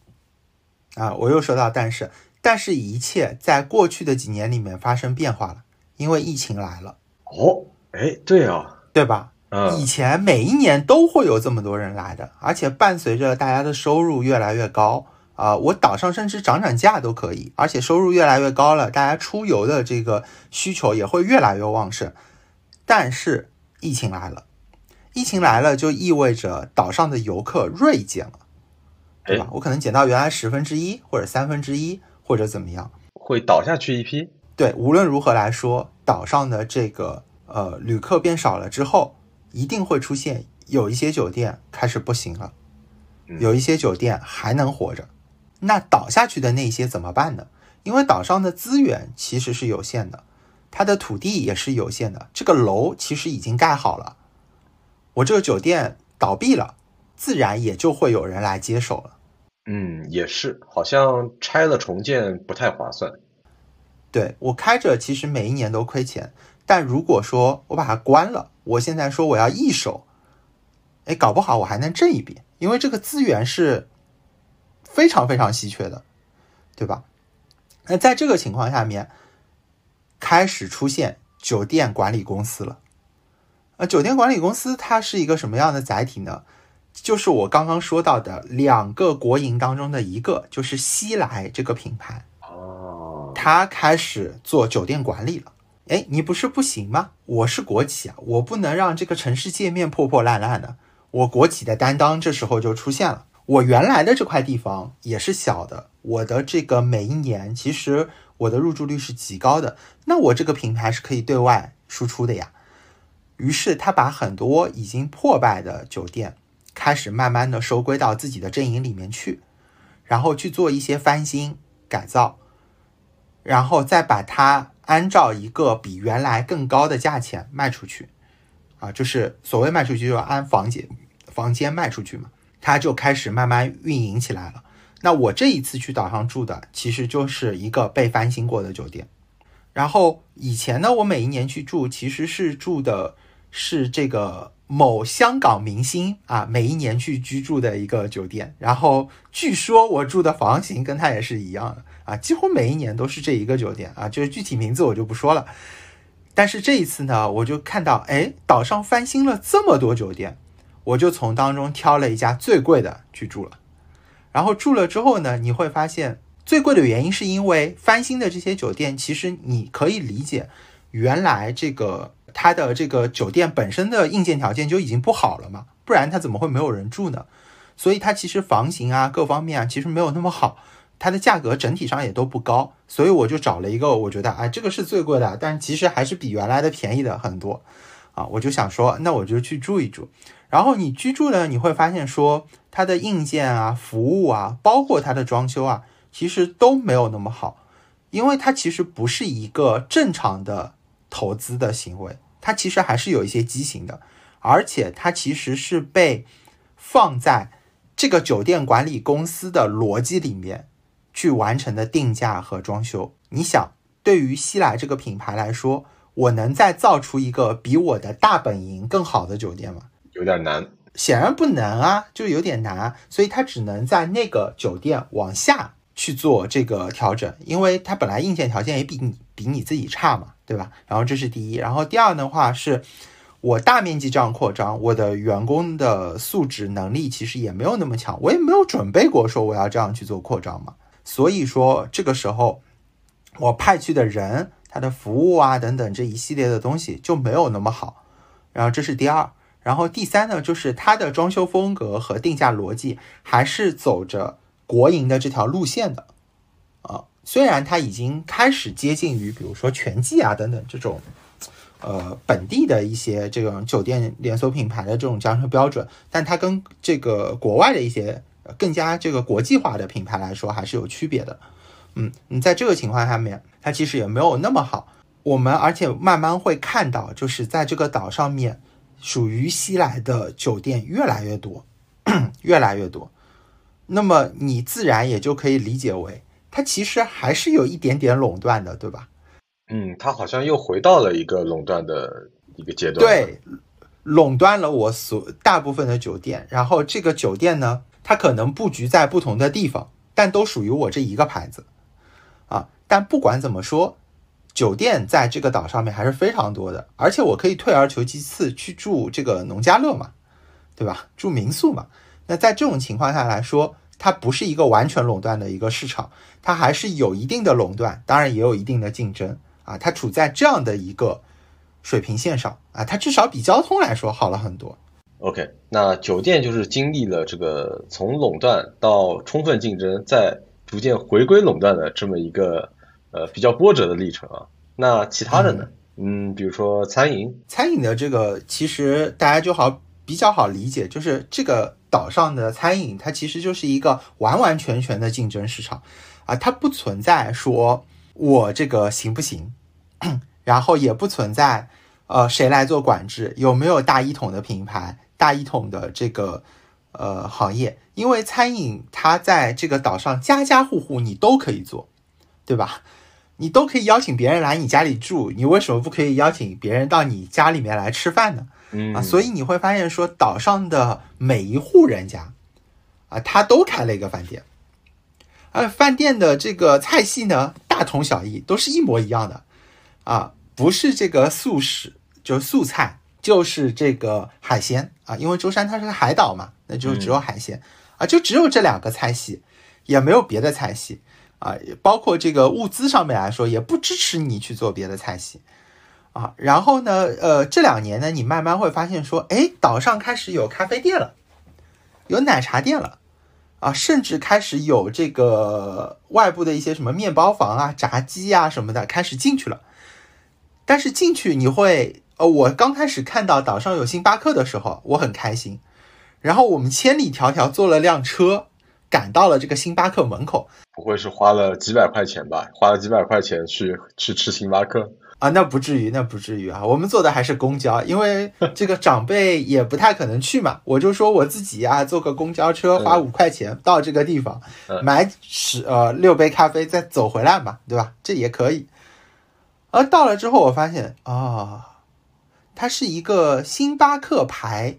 啊，我又说到但是，但是一切在过去的几年里面发生变化了，因为疫情来了。哦，哎，对啊，对吧？嗯，以前每一年都会有这么多人来的，而且伴随着大家的收入越来越高啊，我岛上甚至涨涨价都可以，而且收入越来越高了，大家出游的这个需求也会越来越旺盛。但是疫情来了，疫情来了就意味着岛上的游客锐减了，对吧？我可能减到原来十分之一或者三分之一或者怎么样，会倒下去一批。对，无论如何来说，岛上的这个呃旅客变少了之后，一定会出现有一些酒店开始不行了，有一些酒店还能活着，那倒下去的那些怎么办呢？因为岛上的资源其实是有限的。它的土地也是有限的，这个楼其实已经盖好了，我这个酒店倒闭了，自然也就会有人来接手了。嗯，也是，好像拆了重建不太划算。对我开着，其实每一年都亏钱，但如果说我把它关了，我现在说我要一手，哎，搞不好我还能挣一笔，因为这个资源是非常非常稀缺的，对吧？那在这个情况下面。开始出现酒店管理公司了，呃，酒店管理公司它是一个什么样的载体呢？就是我刚刚说到的两个国营当中的一个，就是西来这个品牌哦，它开始做酒店管理了。哎，你不是不行吗？我是国企啊，我不能让这个城市界面破破烂烂的。我国企的担当这时候就出现了。我原来的这块地方也是小的，我的这个每一年其实。我的入住率是极高的，那我这个品牌是可以对外输出的呀。于是他把很多已经破败的酒店开始慢慢的收归到自己的阵营里面去，然后去做一些翻新改造，然后再把它按照一个比原来更高的价钱卖出去。啊，就是所谓卖出去，就按房间房间卖出去嘛，它就开始慢慢运营起来了。那我这一次去岛上住的，其实就是一个被翻新过的酒店。然后以前呢，我每一年去住，其实是住的是这个某香港明星啊，每一年去居住的一个酒店。然后据说我住的房型跟他也是一样的啊，几乎每一年都是这一个酒店啊，就是具体名字我就不说了。但是这一次呢，我就看到，哎，岛上翻新了这么多酒店，我就从当中挑了一家最贵的去住了。然后住了之后呢，你会发现最贵的原因是因为翻新的这些酒店，其实你可以理解，原来这个它的这个酒店本身的硬件条件就已经不好了嘛，不然它怎么会没有人住呢？所以它其实房型啊各方面啊其实没有那么好，它的价格整体上也都不高，所以我就找了一个我觉得哎这个是最贵的，但其实还是比原来的便宜的很多啊，我就想说那我就去住一住。然后你居住呢，你会发现说它的硬件啊、服务啊，包括它的装修啊，其实都没有那么好，因为它其实不是一个正常的投资的行为，它其实还是有一些畸形的。而且它其实是被放在这个酒店管理公司的逻辑里面去完成的定价和装修。你想，对于西来这个品牌来说，我能再造出一个比我的大本营更好的酒店吗？有点难，显然不能啊，就有点难，所以他只能在那个酒店往下去做这个调整，因为它本来硬件条件也比你比你自己差嘛，对吧？然后这是第一，然后第二的话是。我大面积这样扩张，我的员工的素质能力其实也没有那么强，我也没有准备过说我要这样去做扩张嘛。所以说这个时候，我派去的人、他的服务啊等等这一系列的东西就没有那么好。然后这是第二，然后第三呢，就是它的装修风格和定价逻辑还是走着国营的这条路线的。虽然它已经开始接近于比如说全季啊等等这种。呃，本地的一些这种酒店连锁品牌的这种装修标准，但它跟这个国外的一些更加这个国际化的品牌来说，还是有区别的。嗯，你在这个情况下面，它其实也没有那么好。我们而且慢慢会看到，就是在这个岛上面，属于西来的酒店越来越多，越来越多。那么你自然也就可以理解为，它其实还是有一点点垄断的，对吧？嗯，它好像又回到了一个垄断的一个阶段。对，垄断了我所大部分的酒店，然后这个酒店呢，它可能布局在不同的地方，但都属于我这一个牌子啊。但不管怎么说，酒店在这个岛上面还是非常多的，而且我可以退而求其次去住这个农家乐嘛，对吧？住民宿嘛。那在这种情况下来说，它不是一个完全垄断的一个市场，它还是有一定的垄断，当然也有一定的竞争。啊，它处在这样的一个水平线上啊，它至少比交通来说好了很多。OK，那酒店就是经历了这个从垄断到充分竞争，再逐渐回归垄断的这么一个呃比较波折的历程啊。那其他的呢？嗯，比如说餐饮，餐饮的这个其实大家就好比较好理解，就是这个岛上的餐饮，它其实就是一个完完全全的竞争市场啊，它不存在说我这个行不行。然后也不存在，呃，谁来做管制？有没有大一统的品牌、大一统的这个呃行业？因为餐饮它在这个岛上家家户户你都可以做，对吧？你都可以邀请别人来你家里住，你为什么不可以邀请别人到你家里面来吃饭呢？啊，所以你会发现说，岛上的每一户人家啊，他都开了一个饭店，而饭店的这个菜系呢，大同小异，都是一模一样的。啊，不是这个素食，就是素菜，就是这个海鲜啊。因为舟山它是个海岛嘛，那就只有海鲜啊，就只有这两个菜系，也没有别的菜系啊。包括这个物资上面来说，也不支持你去做别的菜系啊。然后呢，呃，这两年呢，你慢慢会发现说，哎，岛上开始有咖啡店了，有奶茶店了啊，甚至开始有这个外部的一些什么面包房啊、炸鸡啊什么的开始进去了。但是进去你会，呃，我刚开始看到岛上有星巴克的时候，我很开心。然后我们千里迢迢坐了辆车，赶到了这个星巴克门口。不会是花了几百块钱吧？花了几百块钱去去吃星巴克啊？那不至于，那不至于啊。我们坐的还是公交，因为 这个长辈也不太可能去嘛。我就说我自己啊，坐个公交车花五块钱到这个地方，买十呃六杯咖啡再走回来嘛，对吧？这也可以。而到了之后，我发现啊，它是一个星巴克牌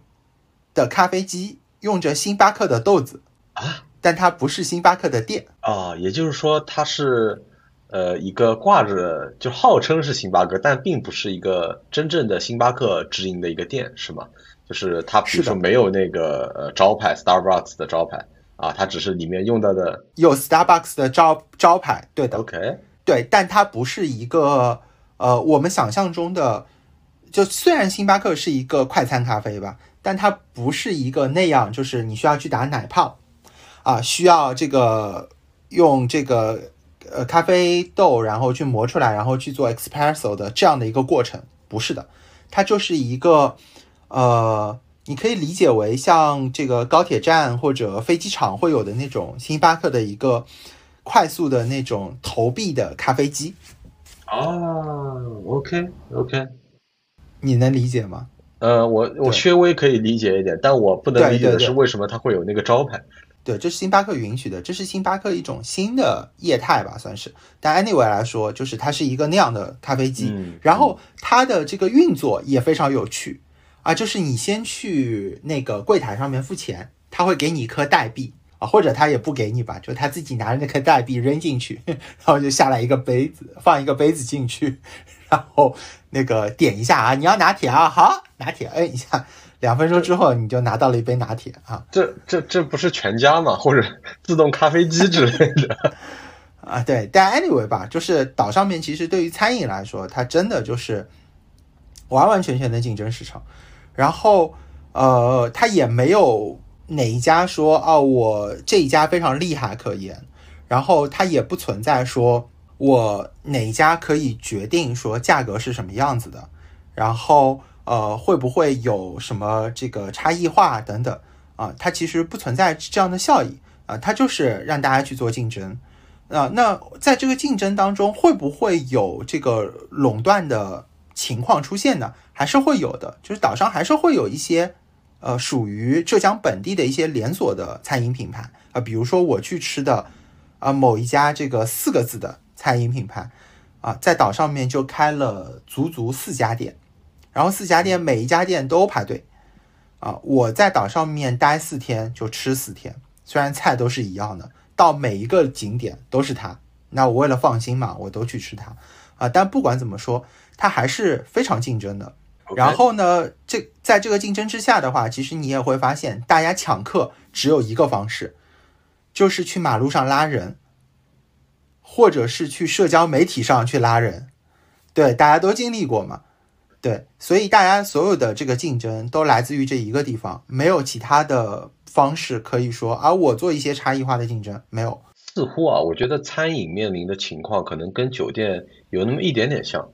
的咖啡机，用着星巴克的豆子啊，但它不是星巴克的店啊。也就是说，它是呃一个挂着就号称是星巴克，但并不是一个真正的星巴克直营的一个店，是吗？就是它比如说没有那个呃招牌 Starbucks 的招牌啊，它只是里面用到的有 Starbucks 的招招牌，对的。OK。对，但它不是一个呃，我们想象中的。就虽然星巴克是一个快餐咖啡吧，但它不是一个那样，就是你需要去打奶泡啊，需要这个用这个呃咖啡豆，然后去磨出来，然后去做 espresso 的这样的一个过程。不是的，它就是一个呃，你可以理解为像这个高铁站或者飞机场会有的那种星巴克的一个。快速的那种投币的咖啡机哦 o k OK，你能理解吗？呃，我我稍微可以理解一点，但我不能理解的是为什么它会有那个招牌。对，这是星巴克允许的，这是星巴克一种新的业态吧，算是。但 anyway 来说，就是它是一个那样的咖啡机，然后它的这个运作也非常有趣啊，就是你先去那个柜台上面付钱，他会给你一颗代币啊，或者他也不给你吧，就他自己拿着那颗代币扔进去，然后就下来一个杯子，放一个杯子进去，然后那个点一下啊，你要拿铁啊，好，拿铁，摁一下。两分钟之后，你就拿到了一杯拿铁啊！这这这不是全家吗？或者 自动咖啡机之类的 啊？对，但 anyway 吧，就是岛上面其实对于餐饮来说，它真的就是完完全全的竞争市场。然后呃，它也没有哪一家说哦，我这一家非常厉害可言。然后它也不存在说我哪一家可以决定说价格是什么样子的。然后。呃，会不会有什么这个差异化等等啊？它其实不存在这样的效益啊，它就是让大家去做竞争啊。那在这个竞争当中，会不会有这个垄断的情况出现呢？还是会有的，就是岛上还是会有一些呃属于浙江本地的一些连锁的餐饮品牌啊，比如说我去吃的啊某一家这个四个字的餐饮品牌啊，在岛上面就开了足足四家店。然后四家店每一家店都排队，啊，我在岛上面待四天就吃四天，虽然菜都是一样的，到每一个景点都是它。那我为了放心嘛，我都去吃它，啊，但不管怎么说，它还是非常竞争的。然后呢，这在这个竞争之下的话，其实你也会发现，大家抢客只有一个方式，就是去马路上拉人，或者是去社交媒体上去拉人。对，大家都经历过嘛。对，所以大家所有的这个竞争都来自于这一个地方，没有其他的方式可以说，而我做一些差异化的竞争没有。似乎啊，我觉得餐饮面临的情况可能跟酒店有那么一点点像，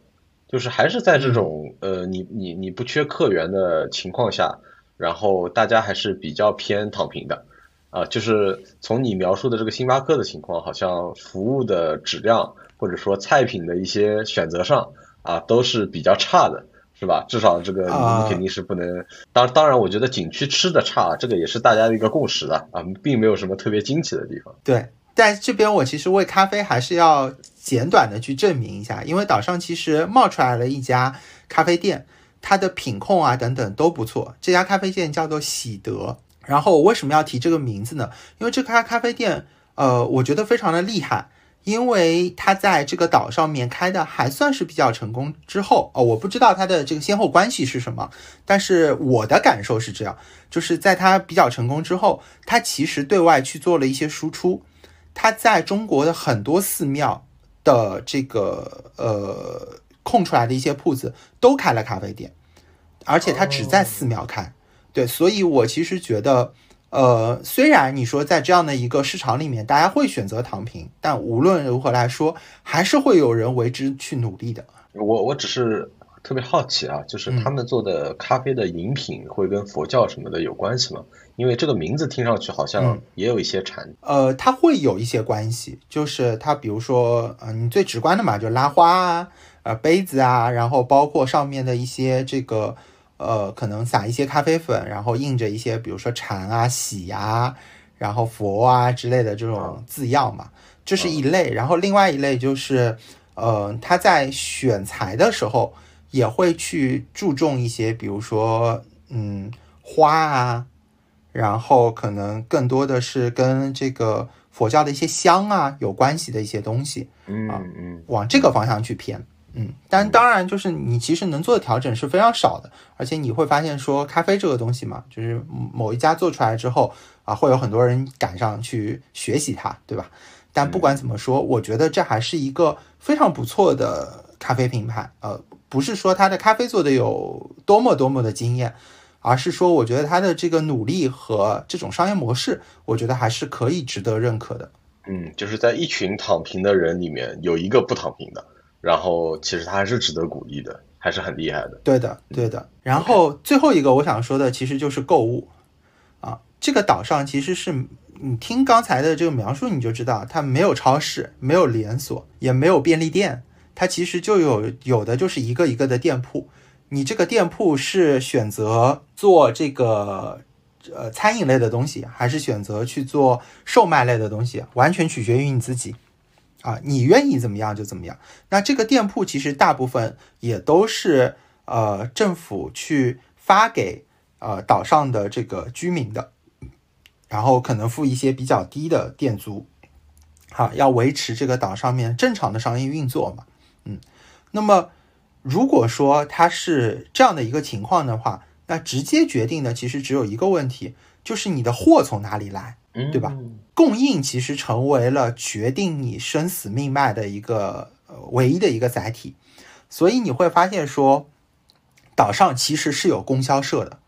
就是还是在这种呃，你你你不缺客源的情况下，然后大家还是比较偏躺平的啊，就是从你描述的这个星巴克的情况，好像服务的质量或者说菜品的一些选择上啊，都是比较差的。是吧？至少这个你肯定是不能。当当然，我觉得景区吃的差，这个也是大家的一个共识的啊，并没有什么特别惊奇的地方。对，但这边我其实为咖啡还是要简短的去证明一下，因为岛上其实冒出来了一家咖啡店，它的品控啊等等都不错。这家咖啡店叫做喜德。然后我为什么要提这个名字呢？因为这家咖啡店，呃，我觉得非常的厉害。因为他在这个岛上面开的还算是比较成功之后哦，我不知道他的这个先后关系是什么，但是我的感受是这样，就是在他比较成功之后，他其实对外去做了一些输出，他在中国的很多寺庙的这个呃空出来的一些铺子都开了咖啡店，而且他只在寺庙开，对，所以我其实觉得。呃，虽然你说在这样的一个市场里面，大家会选择躺平，但无论如何来说，还是会有人为之去努力的。我我只是特别好奇啊，就是他们做的咖啡的饮品会跟佛教什么的有关系吗？因为这个名字听上去好像也有一些禅。呃，它会有一些关系，就是它比如说，嗯，最直观的嘛，就拉花啊，呃，杯子啊，然后包括上面的一些这个。呃，可能撒一些咖啡粉，然后印着一些，比如说禅啊、喜啊，然后佛啊之类的这种字样嘛，这是一类。然后另外一类就是，呃，他在选材的时候也会去注重一些，比如说，嗯，花啊，然后可能更多的是跟这个佛教的一些香啊有关系的一些东西，嗯嗯，往这个方向去偏。嗯，但当然，就是你其实能做的调整是非常少的，而且你会发现说，咖啡这个东西嘛，就是某一家做出来之后啊，会有很多人赶上去学习它，对吧？但不管怎么说，我觉得这还是一个非常不错的咖啡品牌。呃，不是说它的咖啡做的有多么多么的惊艳，而是说我觉得它的这个努力和这种商业模式，我觉得还是可以值得认可的。嗯，就是在一群躺平的人里面有一个不躺平的。然后其实他还是值得鼓励的，还是很厉害的。对的，对的。然后最后一个我想说的，其实就是购物啊。这个岛上其实是你听刚才的这个描述，你就知道它没有超市，没有连锁，也没有便利店，它其实就有有的就是一个一个的店铺。你这个店铺是选择做这个呃餐饮类的东西，还是选择去做售卖类的东西，完全取决于你自己啊，你愿意怎么样就怎么样。那这个店铺其实大部分也都是呃政府去发给呃岛上的这个居民的，然后可能付一些比较低的店租，好，要维持这个岛上面正常的商业运作嘛，嗯，那么。如果说它是这样的一个情况的话，那直接决定的其实只有一个问题，就是你的货从哪里来，对吧？供应其实成为了决定你生死命脉的一个呃唯一的一个载体，所以你会发现说，岛上其实是有供销社的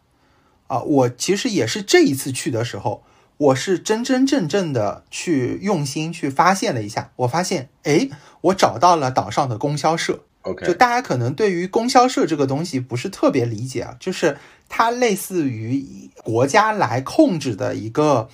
啊。我其实也是这一次去的时候，我是真真正正的去用心去发现了一下，我发现，哎，我找到了岛上的供销社。OK，就大家可能对于供销社这个东西不是特别理解啊，就是它类似于国家来控制的一个，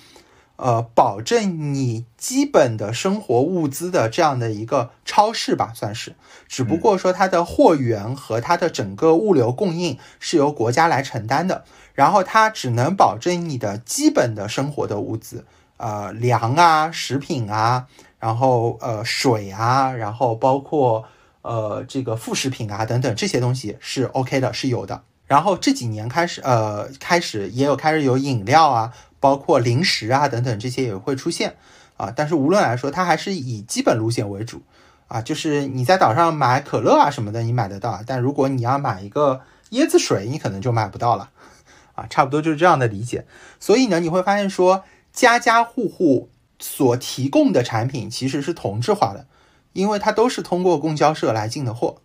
呃，保证你基本的生活物资的这样的一个超市吧，算是。只不过说它的货源和它的整个物流供应是由国家来承担的，然后它只能保证你的基本的生活的物资，呃，粮啊、食品啊，然后呃水啊，然后包括。呃，这个副食品啊，等等这些东西是 OK 的，是有的。然后这几年开始，呃，开始也有开始有饮料啊，包括零食啊等等这些也会出现啊。但是无论来说，它还是以基本路线为主啊。就是你在岛上买可乐啊什么的，你买得到，但如果你要买一个椰子水，你可能就买不到了啊。差不多就是这样的理解。所以呢，你会发现说，家家户户所提供的产品其实是同质化的。因为它都是通过供销社来进的货，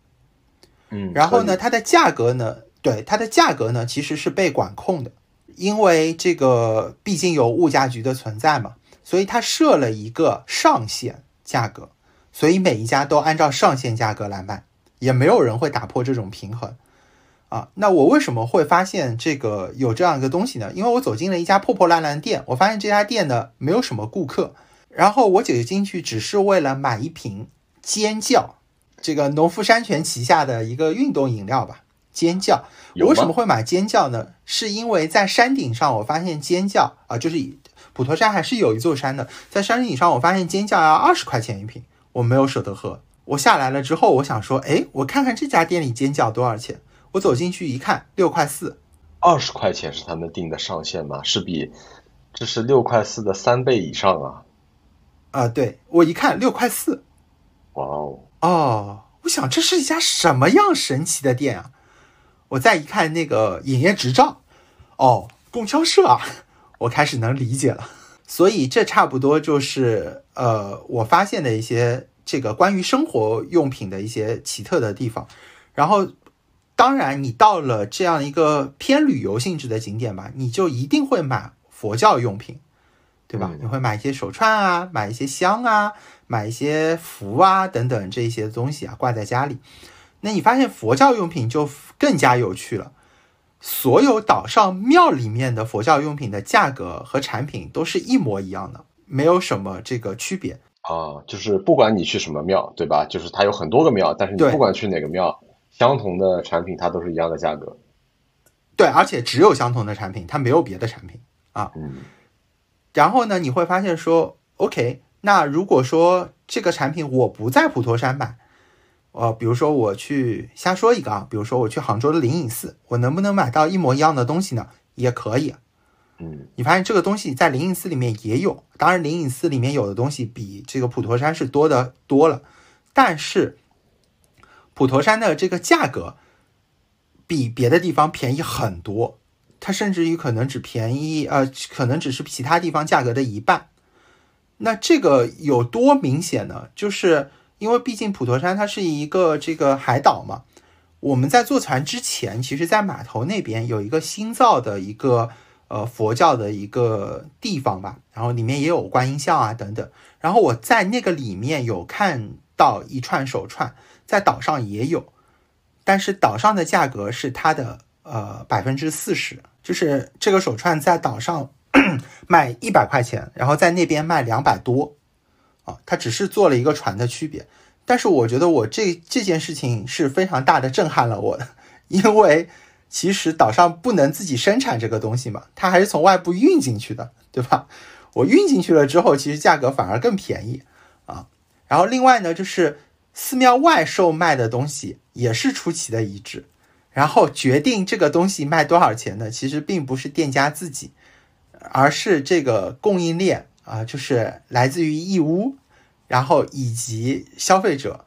嗯，然后呢，它的价格呢，对它的价格呢，其实是被管控的，因为这个毕竟有物价局的存在嘛，所以它设了一个上限价格，所以每一家都按照上限价格来卖，也没有人会打破这种平衡啊。那我为什么会发现这个有这样一个东西呢？因为我走进了一家破破烂烂店，我发现这家店呢没有什么顾客，然后我姐进去只是为了买一瓶。尖叫，这个农夫山泉旗下的一个运动饮料吧。尖叫，我为什么会买尖叫呢？是因为在山顶上，我发现尖叫啊，就是普陀山还是有一座山的，在山顶上，我发现尖叫要二十块钱一瓶，我没有舍得喝。我下来了之后，我想说，哎，我看看这家店里尖叫多少钱。我走进去一看，六块四。二十块钱是他们定的上限吗？是比这是六块四的三倍以上啊？啊，对我一看六块四。哇哦！哦，我想这是一家什么样神奇的店啊！我再一看那个营业执照，哦，供销社啊，我开始能理解了。所以这差不多就是呃，我发现的一些这个关于生活用品的一些奇特的地方。然后，当然你到了这样一个偏旅游性质的景点吧，你就一定会买佛教用品。对吧？你会买一些手串啊，买一些香啊，买一些符啊等等这些东西啊，挂在家里。那你发现佛教用品就更加有趣了。所有岛上庙里面的佛教用品的价格和产品都是一模一样的，没有什么这个区别啊。就是不管你去什么庙，对吧？就是它有很多个庙，但是你不管去哪个庙，相同的产品它都是一样的价格。对，而且只有相同的产品，它没有别的产品啊。嗯。然后呢，你会发现说，OK，那如果说这个产品我不在普陀山买，呃，比如说我去瞎说一个啊，比如说我去杭州的灵隐寺，我能不能买到一模一样的东西呢？也可以。嗯，你发现这个东西在灵隐寺里面也有，当然灵隐寺里面有的东西比这个普陀山是多的多了，但是普陀山的这个价格比别的地方便宜很多。它甚至于可能只便宜，呃，可能只是其他地方价格的一半。那这个有多明显呢？就是因为毕竟普陀山它是一个这个海岛嘛。我们在坐船之前，其实在码头那边有一个新造的一个呃佛教的一个地方吧，然后里面也有观音像啊等等。然后我在那个里面有看到一串手串，在岛上也有，但是岛上的价格是它的呃百分之四十。就是这个手串在岛上 卖一百块钱，然后在那边卖两百多，啊，它只是做了一个船的区别。但是我觉得我这这件事情是非常大的震撼了我，因为其实岛上不能自己生产这个东西嘛，它还是从外部运进去的，对吧？我运进去了之后，其实价格反而更便宜啊。然后另外呢，就是寺庙外售卖的东西也是出奇的一致。然后决定这个东西卖多少钱的，其实并不是店家自己，而是这个供应链啊，就是来自于义乌，然后以及消费者。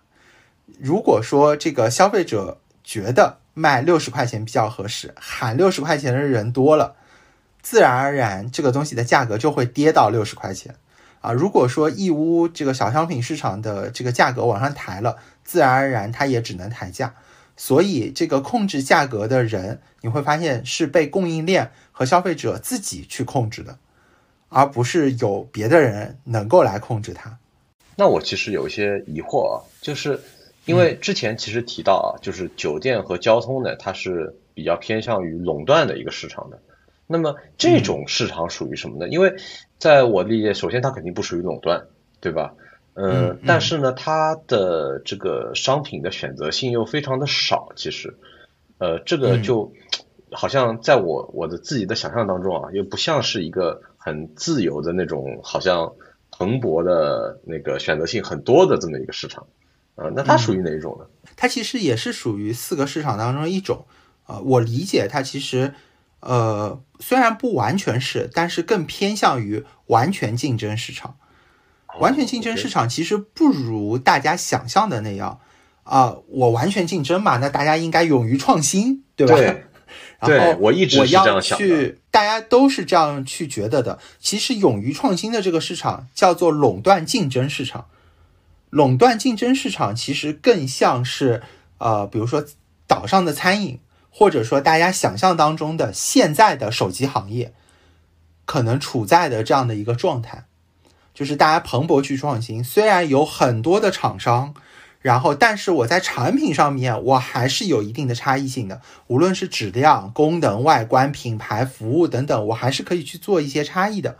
如果说这个消费者觉得卖六十块钱比较合适，喊六十块钱的人多了。自然而然，这个东西的价格就会跌到六十块钱啊。如果说义乌这个小商品市场的这个价格往上抬了，自然而然它也只能抬价。所以，这个控制价格的人，你会发现是被供应链和消费者自己去控制的，而不是有别的人能够来控制它。那我其实有一些疑惑啊，就是因为之前其实提到啊，就是酒店和交通呢，它是比较偏向于垄断的一个市场的。那么这种市场属于什么呢？因为在我理解，首先它肯定不属于垄断，对吧？嗯，但是呢，它的这个商品的选择性又非常的少。其实，呃，这个就好像在我我的自己的想象当中啊，又不像是一个很自由的那种，好像蓬勃的那个选择性很多的这么一个市场。啊，那它属于哪一种呢？它其实也是属于四个市场当中一种。啊，我理解它其实。呃，虽然不完全是，但是更偏向于完全竞争市场。完全竞争市场其实不如大家想象的那样啊，我完全竞争嘛，那大家应该勇于创新，对吧？对。然后我一直我要去，大家都是这样去觉得的。其实勇于创新的这个市场叫做垄断竞争市场。垄断竞争市场其实更像是呃，比如说岛上的餐饮。或者说，大家想象当中的现在的手机行业，可能处在的这样的一个状态，就是大家蓬勃去创新。虽然有很多的厂商，然后，但是我在产品上面，我还是有一定的差异性的。无论是质量、功能、外观、品牌、服务等等，我还是可以去做一些差异的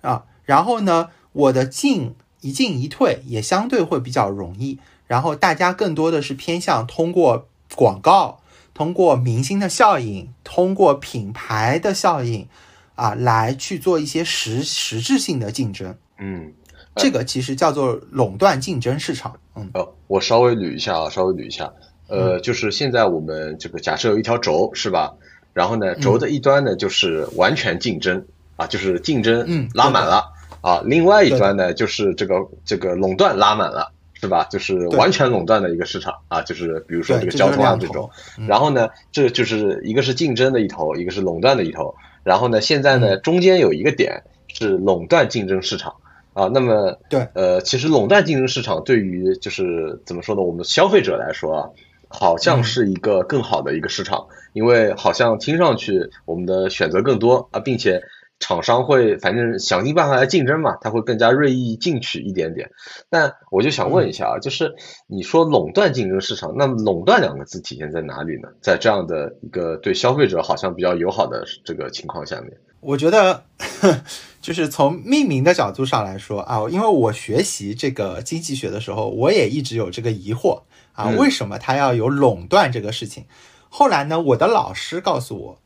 啊。然后呢，我的进一进一退也相对会比较容易。然后，大家更多的是偏向通过广告。通过明星的效应，通过品牌的效应，啊，来去做一些实实质性的竞争。嗯，这个其实叫做垄断竞争市场。嗯，哦，我稍微捋一下啊，稍微捋一下。呃，就是现在我们这个假设有一条轴，是吧？然后呢，轴的一端呢就是完全竞争啊，就是竞争拉满了啊。另外一端呢就是这个这个垄断拉满了。是吧？就是完全垄断的一个市场啊，就是比如说这个交通啊这种。然后呢，这就是一个是竞争的一头，一个是垄断的一头。然后呢，现在呢中间有一个点是垄断竞争市场啊。那么对，呃，其实垄断竞争市场对于就是怎么说呢？我们消费者来说啊，好像是一个更好的一个市场，因为好像听上去我们的选择更多啊，并且。厂商会反正想尽办法来竞争嘛，他会更加锐意进取一点点。但我就想问一下啊，就是你说垄断竞争市场，那么垄断两个字体现在哪里呢？在这样的一个对消费者好像比较友好的这个情况下面，我觉得 就是从命名的角度上来说啊，因为我学习这个经济学的时候，我也一直有这个疑惑啊，为什么它要有垄断这个事情？后来呢，我的老师告诉我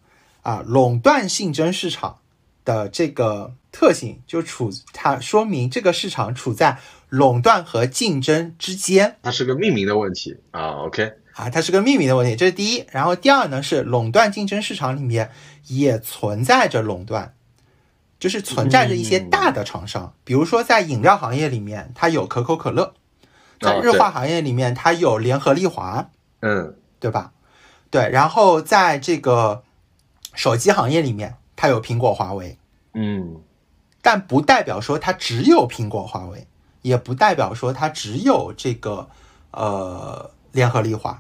啊，垄断竞争市场。的这个特性就处它说明这个市场处在垄断和竞争之间，它是个命名的问题啊。OK 啊，它是个命名的问题，这是第一。然后第二呢是垄断竞争市场里面也存在着垄断，就是存在着一些大的厂商，比如说在饮料行业里面它有可口可乐，在日化行业里面它有联合利华，嗯，对吧？对，然后在这个手机行业里面。它有苹果、华为，嗯，但不代表说它只有苹果、华为，也不代表说它只有这个呃联合利华。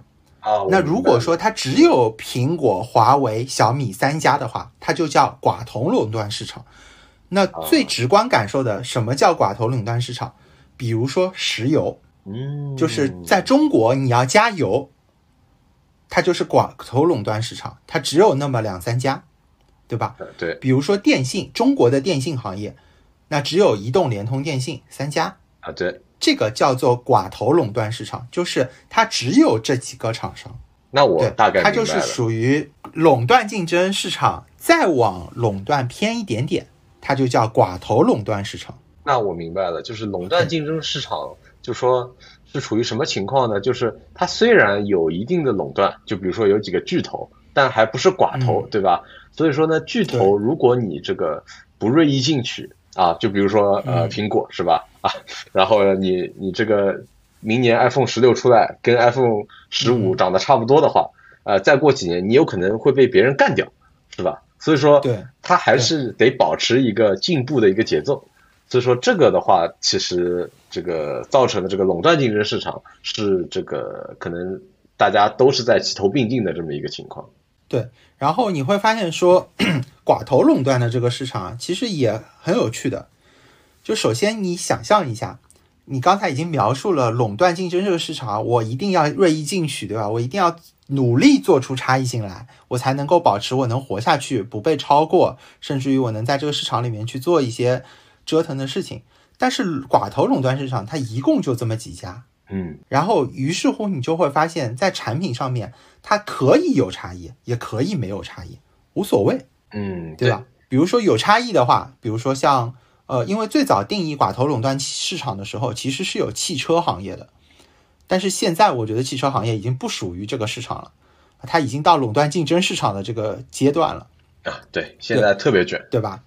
那如果说它只有苹果、华为、小米三家的话，它就叫寡头垄断市场。那最直观感受的，什么叫寡头垄断市场？比如说石油，嗯，就是在中国你要加油，它就是寡头垄断市场，它只有那么两三家。对吧？对，比如说电信，中国的电信行业，那只有移动、联通、电信三家啊。对，这个叫做寡头垄断市场，就是它只有这几个厂商。那我大概它就是属于垄断竞争市场，再往垄断偏一点点，它就叫寡头垄断市场。那我明白了，就是垄断竞争市场，就说是处于什么情况呢？就是它虽然有一定的垄断，就比如说有几个巨头，但还不是寡头，对吧？所以说呢，巨头如果你这个不锐意进取啊，就比如说呃苹果是吧？啊，然后你你这个。明年 iPhone 十六出来，跟 iPhone 十五长得差不多的话，呃，再过几年你有可能会被别人干掉，是吧？所以说，对，它还是得保持一个进步的一个节奏。所以说，这个的话，其实这个造成的这个垄断竞争市场是这个可能大家都是在齐头并进的这么一个情况。对，然后你会发现说，寡头垄断的这个市场啊，其实也很有趣的。就首先你想象一下。你刚才已经描述了垄断竞争这个市场，我一定要锐意进取，对吧？我一定要努力做出差异性来，我才能够保持我能活下去，不被超过，甚至于我能在这个市场里面去做一些折腾的事情。但是寡头垄断市场，它一共就这么几家，嗯，然后于是乎你就会发现，在产品上面，它可以有差异，也可以没有差异，无所谓，嗯，对吧？比如说有差异的话，比如说像。呃，因为最早定义寡头垄断市场的时候，其实是有汽车行业的，但是现在我觉得汽车行业已经不属于这个市场了，它已经到垄断竞争市场的这个阶段了啊。对，现在特别卷，对吧？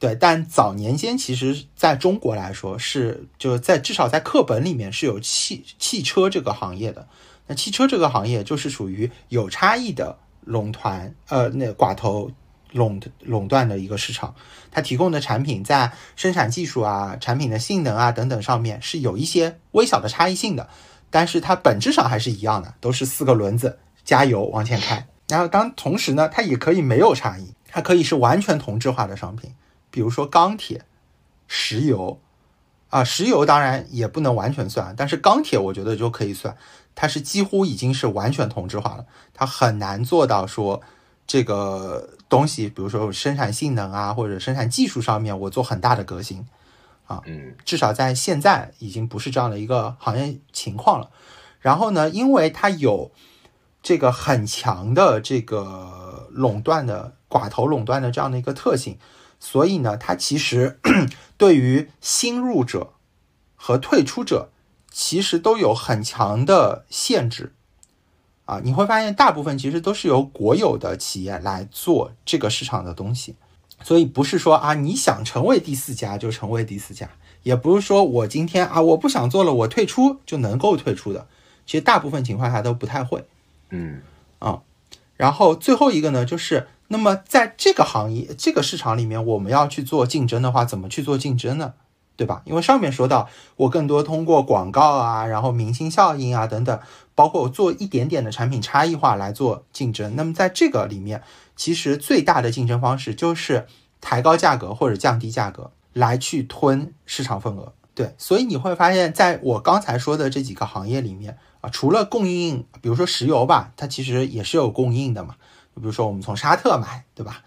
对，但早年间其实在中国来说是就在至少在课本里面是有汽汽车这个行业的，那汽车这个行业就是属于有差异的垄团呃那寡头。垄垄断的一个市场，它提供的产品在生产技术啊、产品的性能啊等等上面是有一些微小的差异性的，但是它本质上还是一样的，都是四个轮子加油往前开。然后当同时呢，它也可以没有差异，它可以是完全同质化的商品，比如说钢铁、石油啊，石油当然也不能完全算，但是钢铁我觉得就可以算，它是几乎已经是完全同质化了，它很难做到说。这个东西，比如说生产性能啊，或者生产技术上面，我做很大的革新，啊，嗯，至少在现在已经不是这样的一个行业情况了。然后呢，因为它有这个很强的这个垄断的寡头垄断的这样的一个特性，所以呢，它其实 对于新入者和退出者，其实都有很强的限制。啊，你会发现大部分其实都是由国有的企业来做这个市场的东西，所以不是说啊你想成为第四家就成为第四家，也不是说我今天啊我不想做了我退出就能够退出的，其实大部分情况下都不太会。嗯啊，然后最后一个呢，就是那么在这个行业这个市场里面，我们要去做竞争的话，怎么去做竞争呢？对吧？因为上面说到，我更多通过广告啊，然后明星效应啊等等，包括做一点点的产品差异化来做竞争。那么在这个里面，其实最大的竞争方式就是抬高价格或者降低价格来去吞市场份额。对，所以你会发现在我刚才说的这几个行业里面啊，除了供应，比如说石油吧，它其实也是有供应的嘛。比如说我们从沙特买，对吧？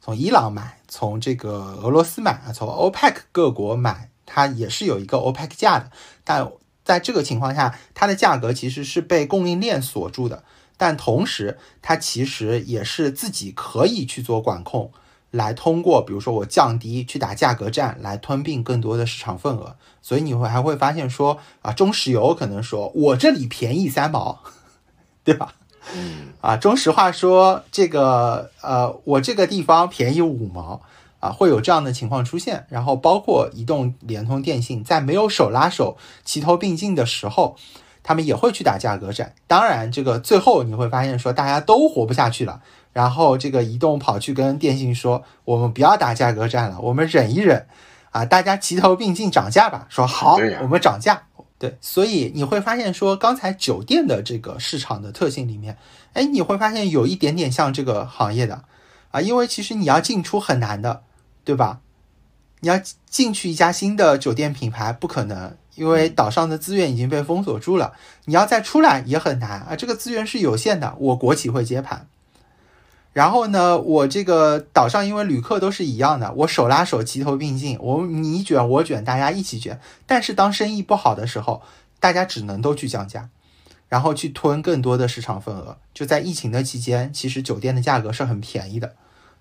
从伊朗买，从这个俄罗斯买啊，从 OPEC 各国买。它也是有一个 OPEC 价的，但在这个情况下，它的价格其实是被供应链锁住的。但同时，它其实也是自己可以去做管控，来通过比如说我降低去打价格战，来吞并更多的市场份额。所以你会还会发现说啊，中石油可能说我这里便宜三毛，对吧？嗯，啊，中石化说这个呃，我这个地方便宜五毛。啊，会有这样的情况出现，然后包括移动、联通、电信，在没有手拉手、齐头并进的时候，他们也会去打价格战。当然，这个最后你会发现说大家都活不下去了，然后这个移动跑去跟电信说：“我们不要打价格战了，我们忍一忍，啊，大家齐头并进涨价吧。”说好，我们涨价。对，所以你会发现说，刚才酒店的这个市场的特性里面，哎，你会发现有一点点像这个行业的啊，因为其实你要进出很难的。对吧？你要进去一家新的酒店品牌不可能，因为岛上的资源已经被封锁住了。你要再出来也很难啊，这个资源是有限的。我国企会接盘，然后呢，我这个岛上因为旅客都是一样的，我手拉手齐头并进，我你卷我卷，大家一起卷。但是当生意不好的时候，大家只能都去降价。然后去吞更多的市场份额。就在疫情的期间，其实酒店的价格是很便宜的，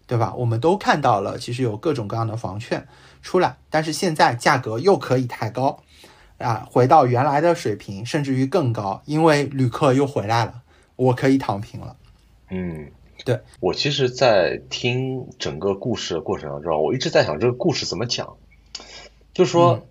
对吧？我们都看到了，其实有各种各样的房券出来，但是现在价格又可以抬高，啊，回到原来的水平，甚至于更高，因为旅客又回来了，我可以躺平了。嗯，对。我其实，在听整个故事的过程当中，我一直在想这个故事怎么讲，就是说，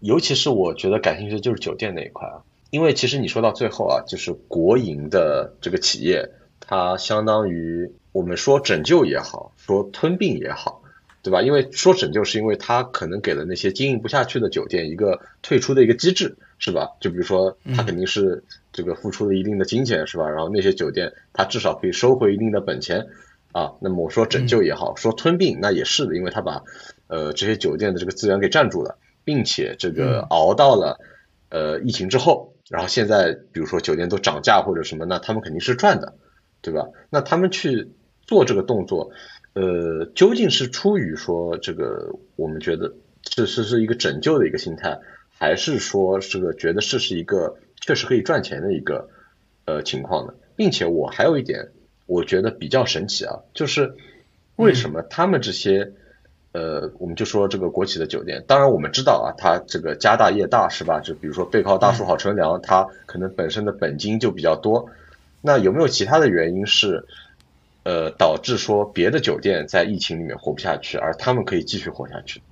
尤其是我觉得感兴趣的就是酒店那一块啊，因为其实你说到最后啊，就是国营的这个企业，它相当于我们说拯救也好，说吞并也好，对吧？因为说拯救是因为他可能给了那些经营不下去的酒店一个退出的一个机制，是吧？就比如说，他肯定是。这个付出了一定的金钱是吧？然后那些酒店他至少可以收回一定的本钱啊。那么我说拯救也好，说吞并那也是的，因为他把呃这些酒店的这个资源给占住了，并且这个熬到了呃疫情之后，然后现在比如说酒店都涨价或者什么，那他们肯定是赚的，对吧？那他们去做这个动作，呃，究竟是出于说这个我们觉得这是是一个拯救的一个心态，还是说这个觉得这是一个？确实可以赚钱的一个呃情况呢，并且我还有一点我觉得比较神奇啊，就是为什么他们这些呃，我们就说这个国企的酒店，当然我们知道啊，它这个家大业大是吧？就比如说背靠大树好乘凉，它可能本身的本金就比较多。那有没有其他的原因是呃导致说别的酒店在疫情里面活不下去，而他们可以继续活下去？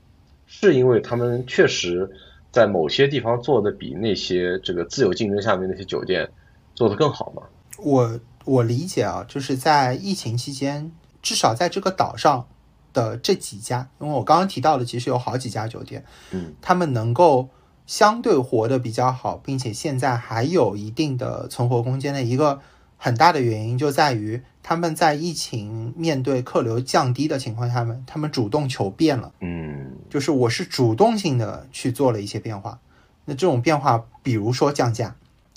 是因为他们确实。在某些地方做的比那些这个自由竞争下面那些酒店做的更好吗？我我理解啊，就是在疫情期间，至少在这个岛上的这几家，因为我刚刚提到的其实有好几家酒店，嗯，他们能够相对活得比较好，并且现在还有一定的存活空间的一个很大的原因，就在于他们在疫情面对客流降低的情况下面，他们主动求变了，嗯。就是我是主动性的去做了一些变化，那这种变化，比如说降价，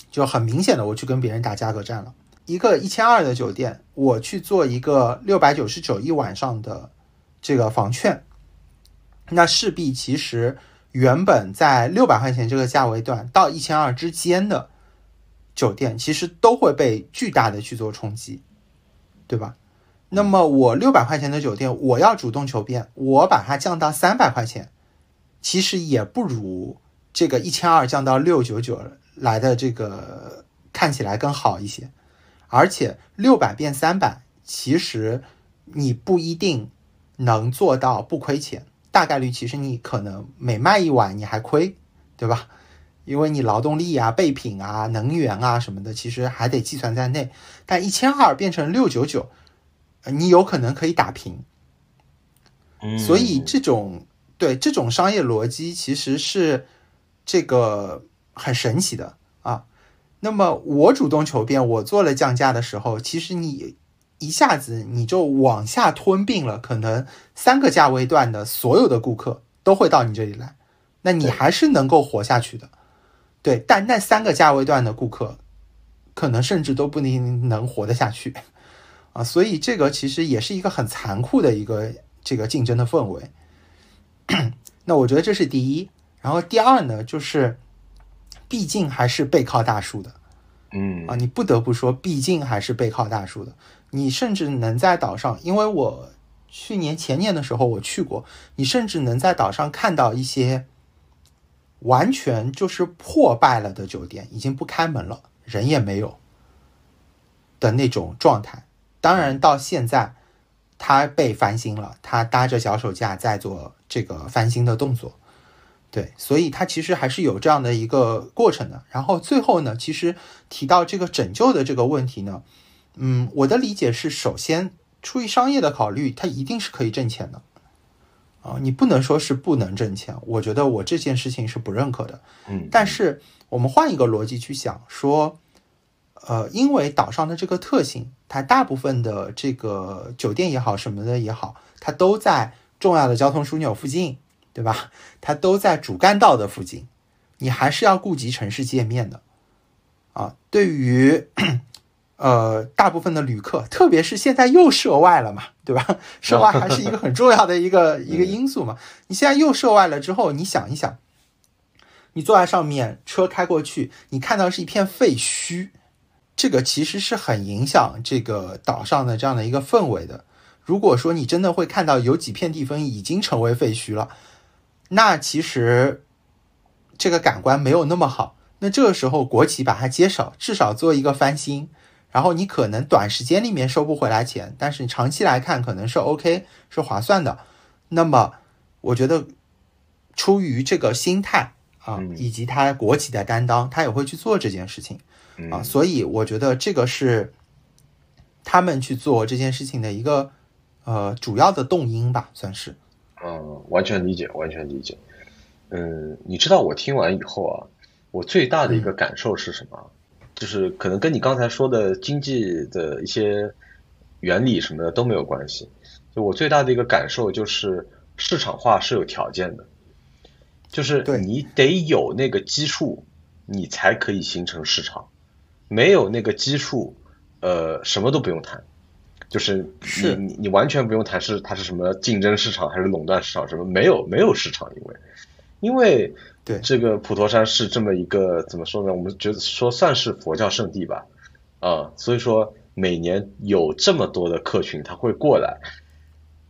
就很明显的我去跟别人打价格战了。一个一千二的酒店，我去做一个六百九十九一晚上的这个房券，那势必其实原本在六百块钱这个价位段到一千二之间的酒店，其实都会被巨大的去做冲击，对吧？那么我六百块钱的酒店，我要主动求变，我把它降到三百块钱，其实也不如这个一千二降到六九九来的这个看起来更好一些。而且六百变三百，其实你不一定能做到不亏钱，大概率其实你可能每卖一晚你还亏，对吧？因为你劳动力啊、备品啊、能源啊什么的，其实还得计算在内。但一千二变成六九九。你有可能可以打平，所以这种对这种商业逻辑其实是这个很神奇的啊。那么我主动求变，我做了降价的时候，其实你一下子你就往下吞并了，可能三个价位段的所有的顾客都会到你这里来，那你还是能够活下去的。对，但那三个价位段的顾客，可能甚至都不一定能活得下去。啊，所以这个其实也是一个很残酷的一个这个竞争的氛围。那我觉得这是第一，然后第二呢，就是毕竟还是背靠大树的，嗯啊，你不得不说，毕竟还是背靠大树的。你甚至能在岛上，因为我去年前年的时候我去过，你甚至能在岛上看到一些完全就是破败了的酒店，已经不开门了，人也没有的那种状态。当然，到现在，他被翻新了，他搭着脚手架在做这个翻新的动作，对，所以他其实还是有这样的一个过程的。然后最后呢，其实提到这个拯救的这个问题呢，嗯，我的理解是，首先出于商业的考虑，它一定是可以挣钱的，啊，你不能说是不能挣钱，我觉得我这件事情是不认可的，嗯，但是我们换一个逻辑去想，说。呃，因为岛上的这个特性，它大部分的这个酒店也好，什么的也好，它都在重要的交通枢纽附近，对吧？它都在主干道的附近，你还是要顾及城市界面的啊。对于呃大部分的旅客，特别是现在又涉外了嘛，对吧？涉外还是一个很重要的一个 一个因素嘛。你现在又涉外了之后，你想一想，你坐在上面，车开过去，你看到是一片废墟。这个其实是很影响这个岛上的这样的一个氛围的。如果说你真的会看到有几片地方已经成为废墟了，那其实这个感官没有那么好。那这个时候国企把它接手，至少做一个翻新，然后你可能短时间里面收不回来钱，但是你长期来看可能是 OK 是划算的。那么我觉得出于这个心态啊，以及他国企的担当，他也会去做这件事情啊。所以我觉得这个是他们去做这件事情的一个呃主要的动因吧，算是。嗯，完全理解，完全理解。嗯，你知道我听完以后啊。我最大的一个感受是什么？就是可能跟你刚才说的经济的一些原理什么的都没有关系。就我最大的一个感受就是，市场化是有条件的，就是你得有那个基数，你才可以形成市场。没有那个基数，呃，什么都不用谈。就是你你你完全不用谈是它是什么竞争市场还是垄断市场什么没有没有市场，因为因为。对，这个普陀山是这么一个怎么说呢？我们觉得说算是佛教圣地吧，啊，所以说每年有这么多的客群他会过来，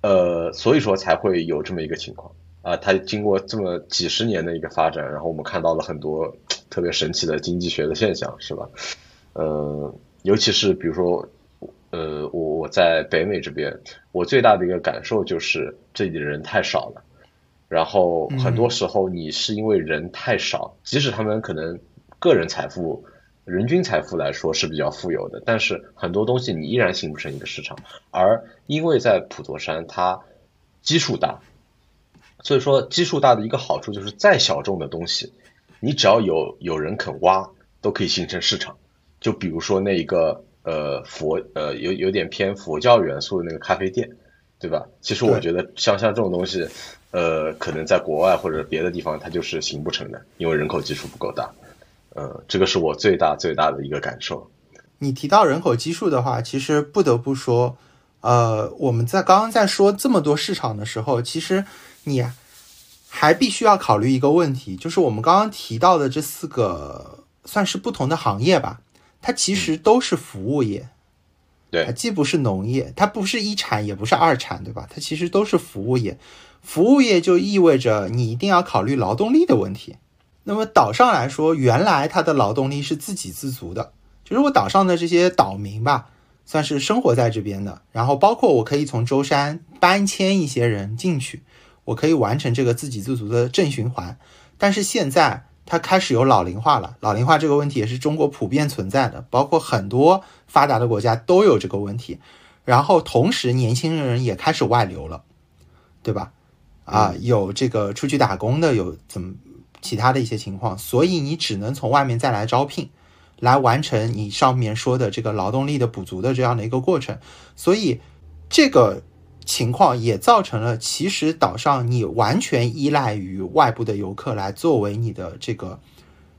呃，所以说才会有这么一个情况啊。它经过这么几十年的一个发展，然后我们看到了很多特别神奇的经济学的现象，是吧？呃，尤其是比如说，呃，我我在北美这边，我最大的一个感受就是这里的人太少了。然后很多时候你是因为人太少，即使他们可能个人财富、人均财富来说是比较富有的，但是很多东西你依然形不成一个市场。而因为在普陀山它基数大，所以说基数大的一个好处就是再小众的东西，你只要有有人肯挖，都可以形成市场。就比如说那一个呃佛呃有有点偏佛教元素的那个咖啡店，对吧？其实我觉得像像这种东西。呃，可能在国外或者别的地方，它就是行不成的，因为人口基数不够大。呃，这个是我最大最大的一个感受。你提到人口基数的话，其实不得不说，呃，我们在刚刚在说这么多市场的时候，其实你还必须要考虑一个问题，就是我们刚刚提到的这四个算是不同的行业吧，它其实都是服务业。对，它既不是农业，它不是一产，也不是二产，对吧？它其实都是服务业。服务业就意味着你一定要考虑劳动力的问题。那么岛上来说，原来它的劳动力是自给自足的，就是我岛上的这些岛民吧，算是生活在这边的。然后包括我可以从舟山搬迁一些人进去，我可以完成这个自给自足的正循环。但是现在它开始有老龄化了，老龄化这个问题也是中国普遍存在的，包括很多发达的国家都有这个问题。然后同时年轻人也开始外流了，对吧？啊，有这个出去打工的，有怎么其他的一些情况，所以你只能从外面再来招聘，来完成你上面说的这个劳动力的补足的这样的一个过程。所以这个情况也造成了，其实岛上你完全依赖于外部的游客来作为你的这个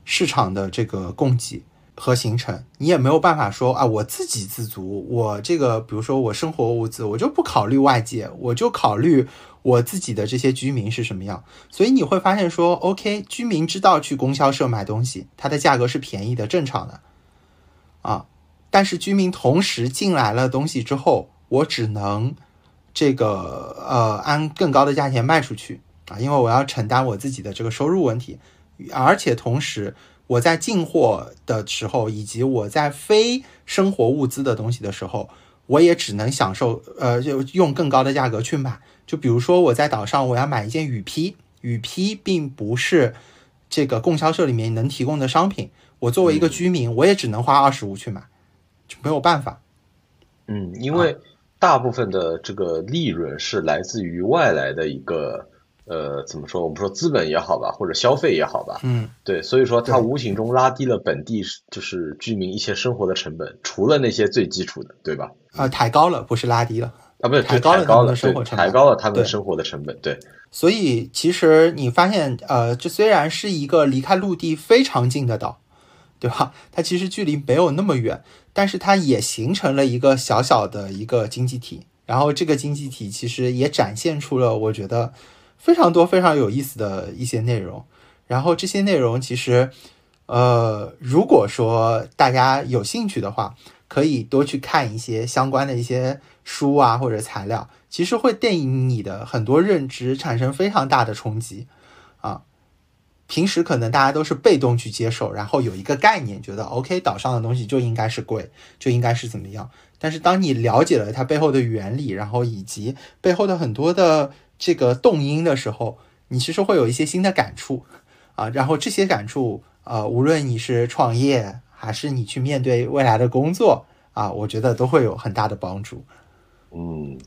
市场的这个供给和形成，你也没有办法说啊，我自给自足，我这个比如说我生活物资，我就不考虑外界，我就考虑。我自己的这些居民是什么样？所以你会发现说，OK，居民知道去供销社买东西，它的价格是便宜的，正常的，啊，但是居民同时进来了东西之后，我只能这个呃按更高的价钱卖出去啊，因为我要承担我自己的这个收入问题，而且同时我在进货的时候，以及我在非生活物资的东西的时候，我也只能享受呃就用更高的价格去买。就比如说我在岛上，我要买一件雨披，雨披并不是这个供销社里面能提供的商品，我作为一个居民，我也只能花二十五去买，就没有办法。嗯，因为大部分的这个利润是来自于外来的一个呃，怎么说？我们说资本也好吧，或者消费也好吧，嗯，对，所以说它无形中拉低了本地就是居民一些生活的成本，除了那些最基础的，对吧？啊，抬高了，不是拉低了。啊，不是抬高了他们的生活成本，抬高了他们生活的成本，对。所以其实你发现，呃，这虽然是一个离开陆地非常近的岛，对吧？它其实距离没有那么远，但是它也形成了一个小小的一个经济体。然后这个经济体其实也展现出了我觉得非常多非常有意思的一些内容。然后这些内容其实，呃，如果说大家有兴趣的话，可以多去看一些相关的一些书啊或者材料，其实会对你的很多认知产生非常大的冲击啊。平时可能大家都是被动去接受，然后有一个概念，觉得 OK 岛上的东西就应该是贵，就应该是怎么样。但是当你了解了它背后的原理，然后以及背后的很多的这个动因的时候，你其实会有一些新的感触啊。然后这些感触，呃，无论你是创业还是你去面对未来的工作啊，我觉得都会有很大的帮助。嗯，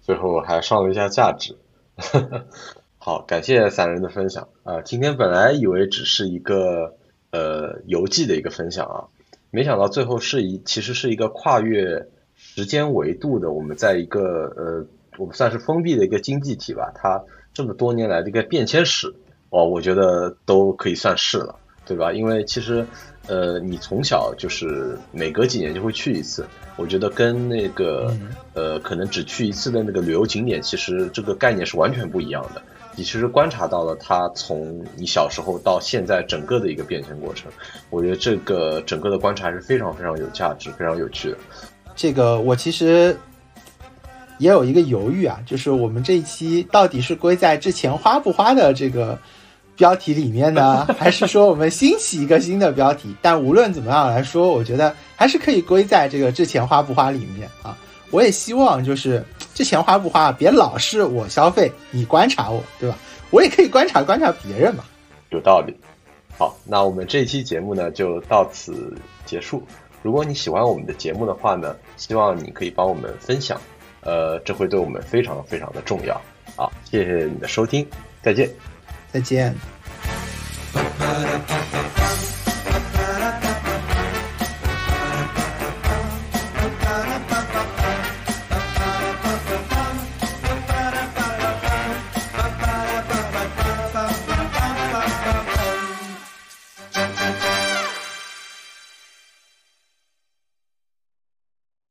最后还上了一下价值。好，感谢散人的分享啊！今天本来以为只是一个呃游记的一个分享啊，没想到最后是一其实是一个跨越时间维度的，我们在一个呃我们算是封闭的一个经济体吧，它这么多年来的一个变迁史，哦，我觉得都可以算是了，对吧？因为其实呃你从小就是每隔几年就会去一次，我觉得跟那个呃可能只去一次的那个旅游景点，其实这个概念是完全不一样的。你其实观察到了它从你小时候到现在整个的一个变迁过程，我觉得这个整个的观察是非常非常有价值、非常有趣的。这个我其实也有一个犹豫啊，就是我们这一期到底是归在之前花不花的这个标题里面呢，还是说我们新起一个新的标题？但无论怎么样来说，我觉得还是可以归在这个之前花不花里面啊。我也希望就是。这钱花不花？别老是我消费，你观察我，对吧？我也可以观察观察别人嘛。有道理。好，那我们这一期节目呢就到此结束。如果你喜欢我们的节目的话呢，希望你可以帮我们分享，呃，这会对我们非常非常的重要。好，谢谢你的收听，再见，再见。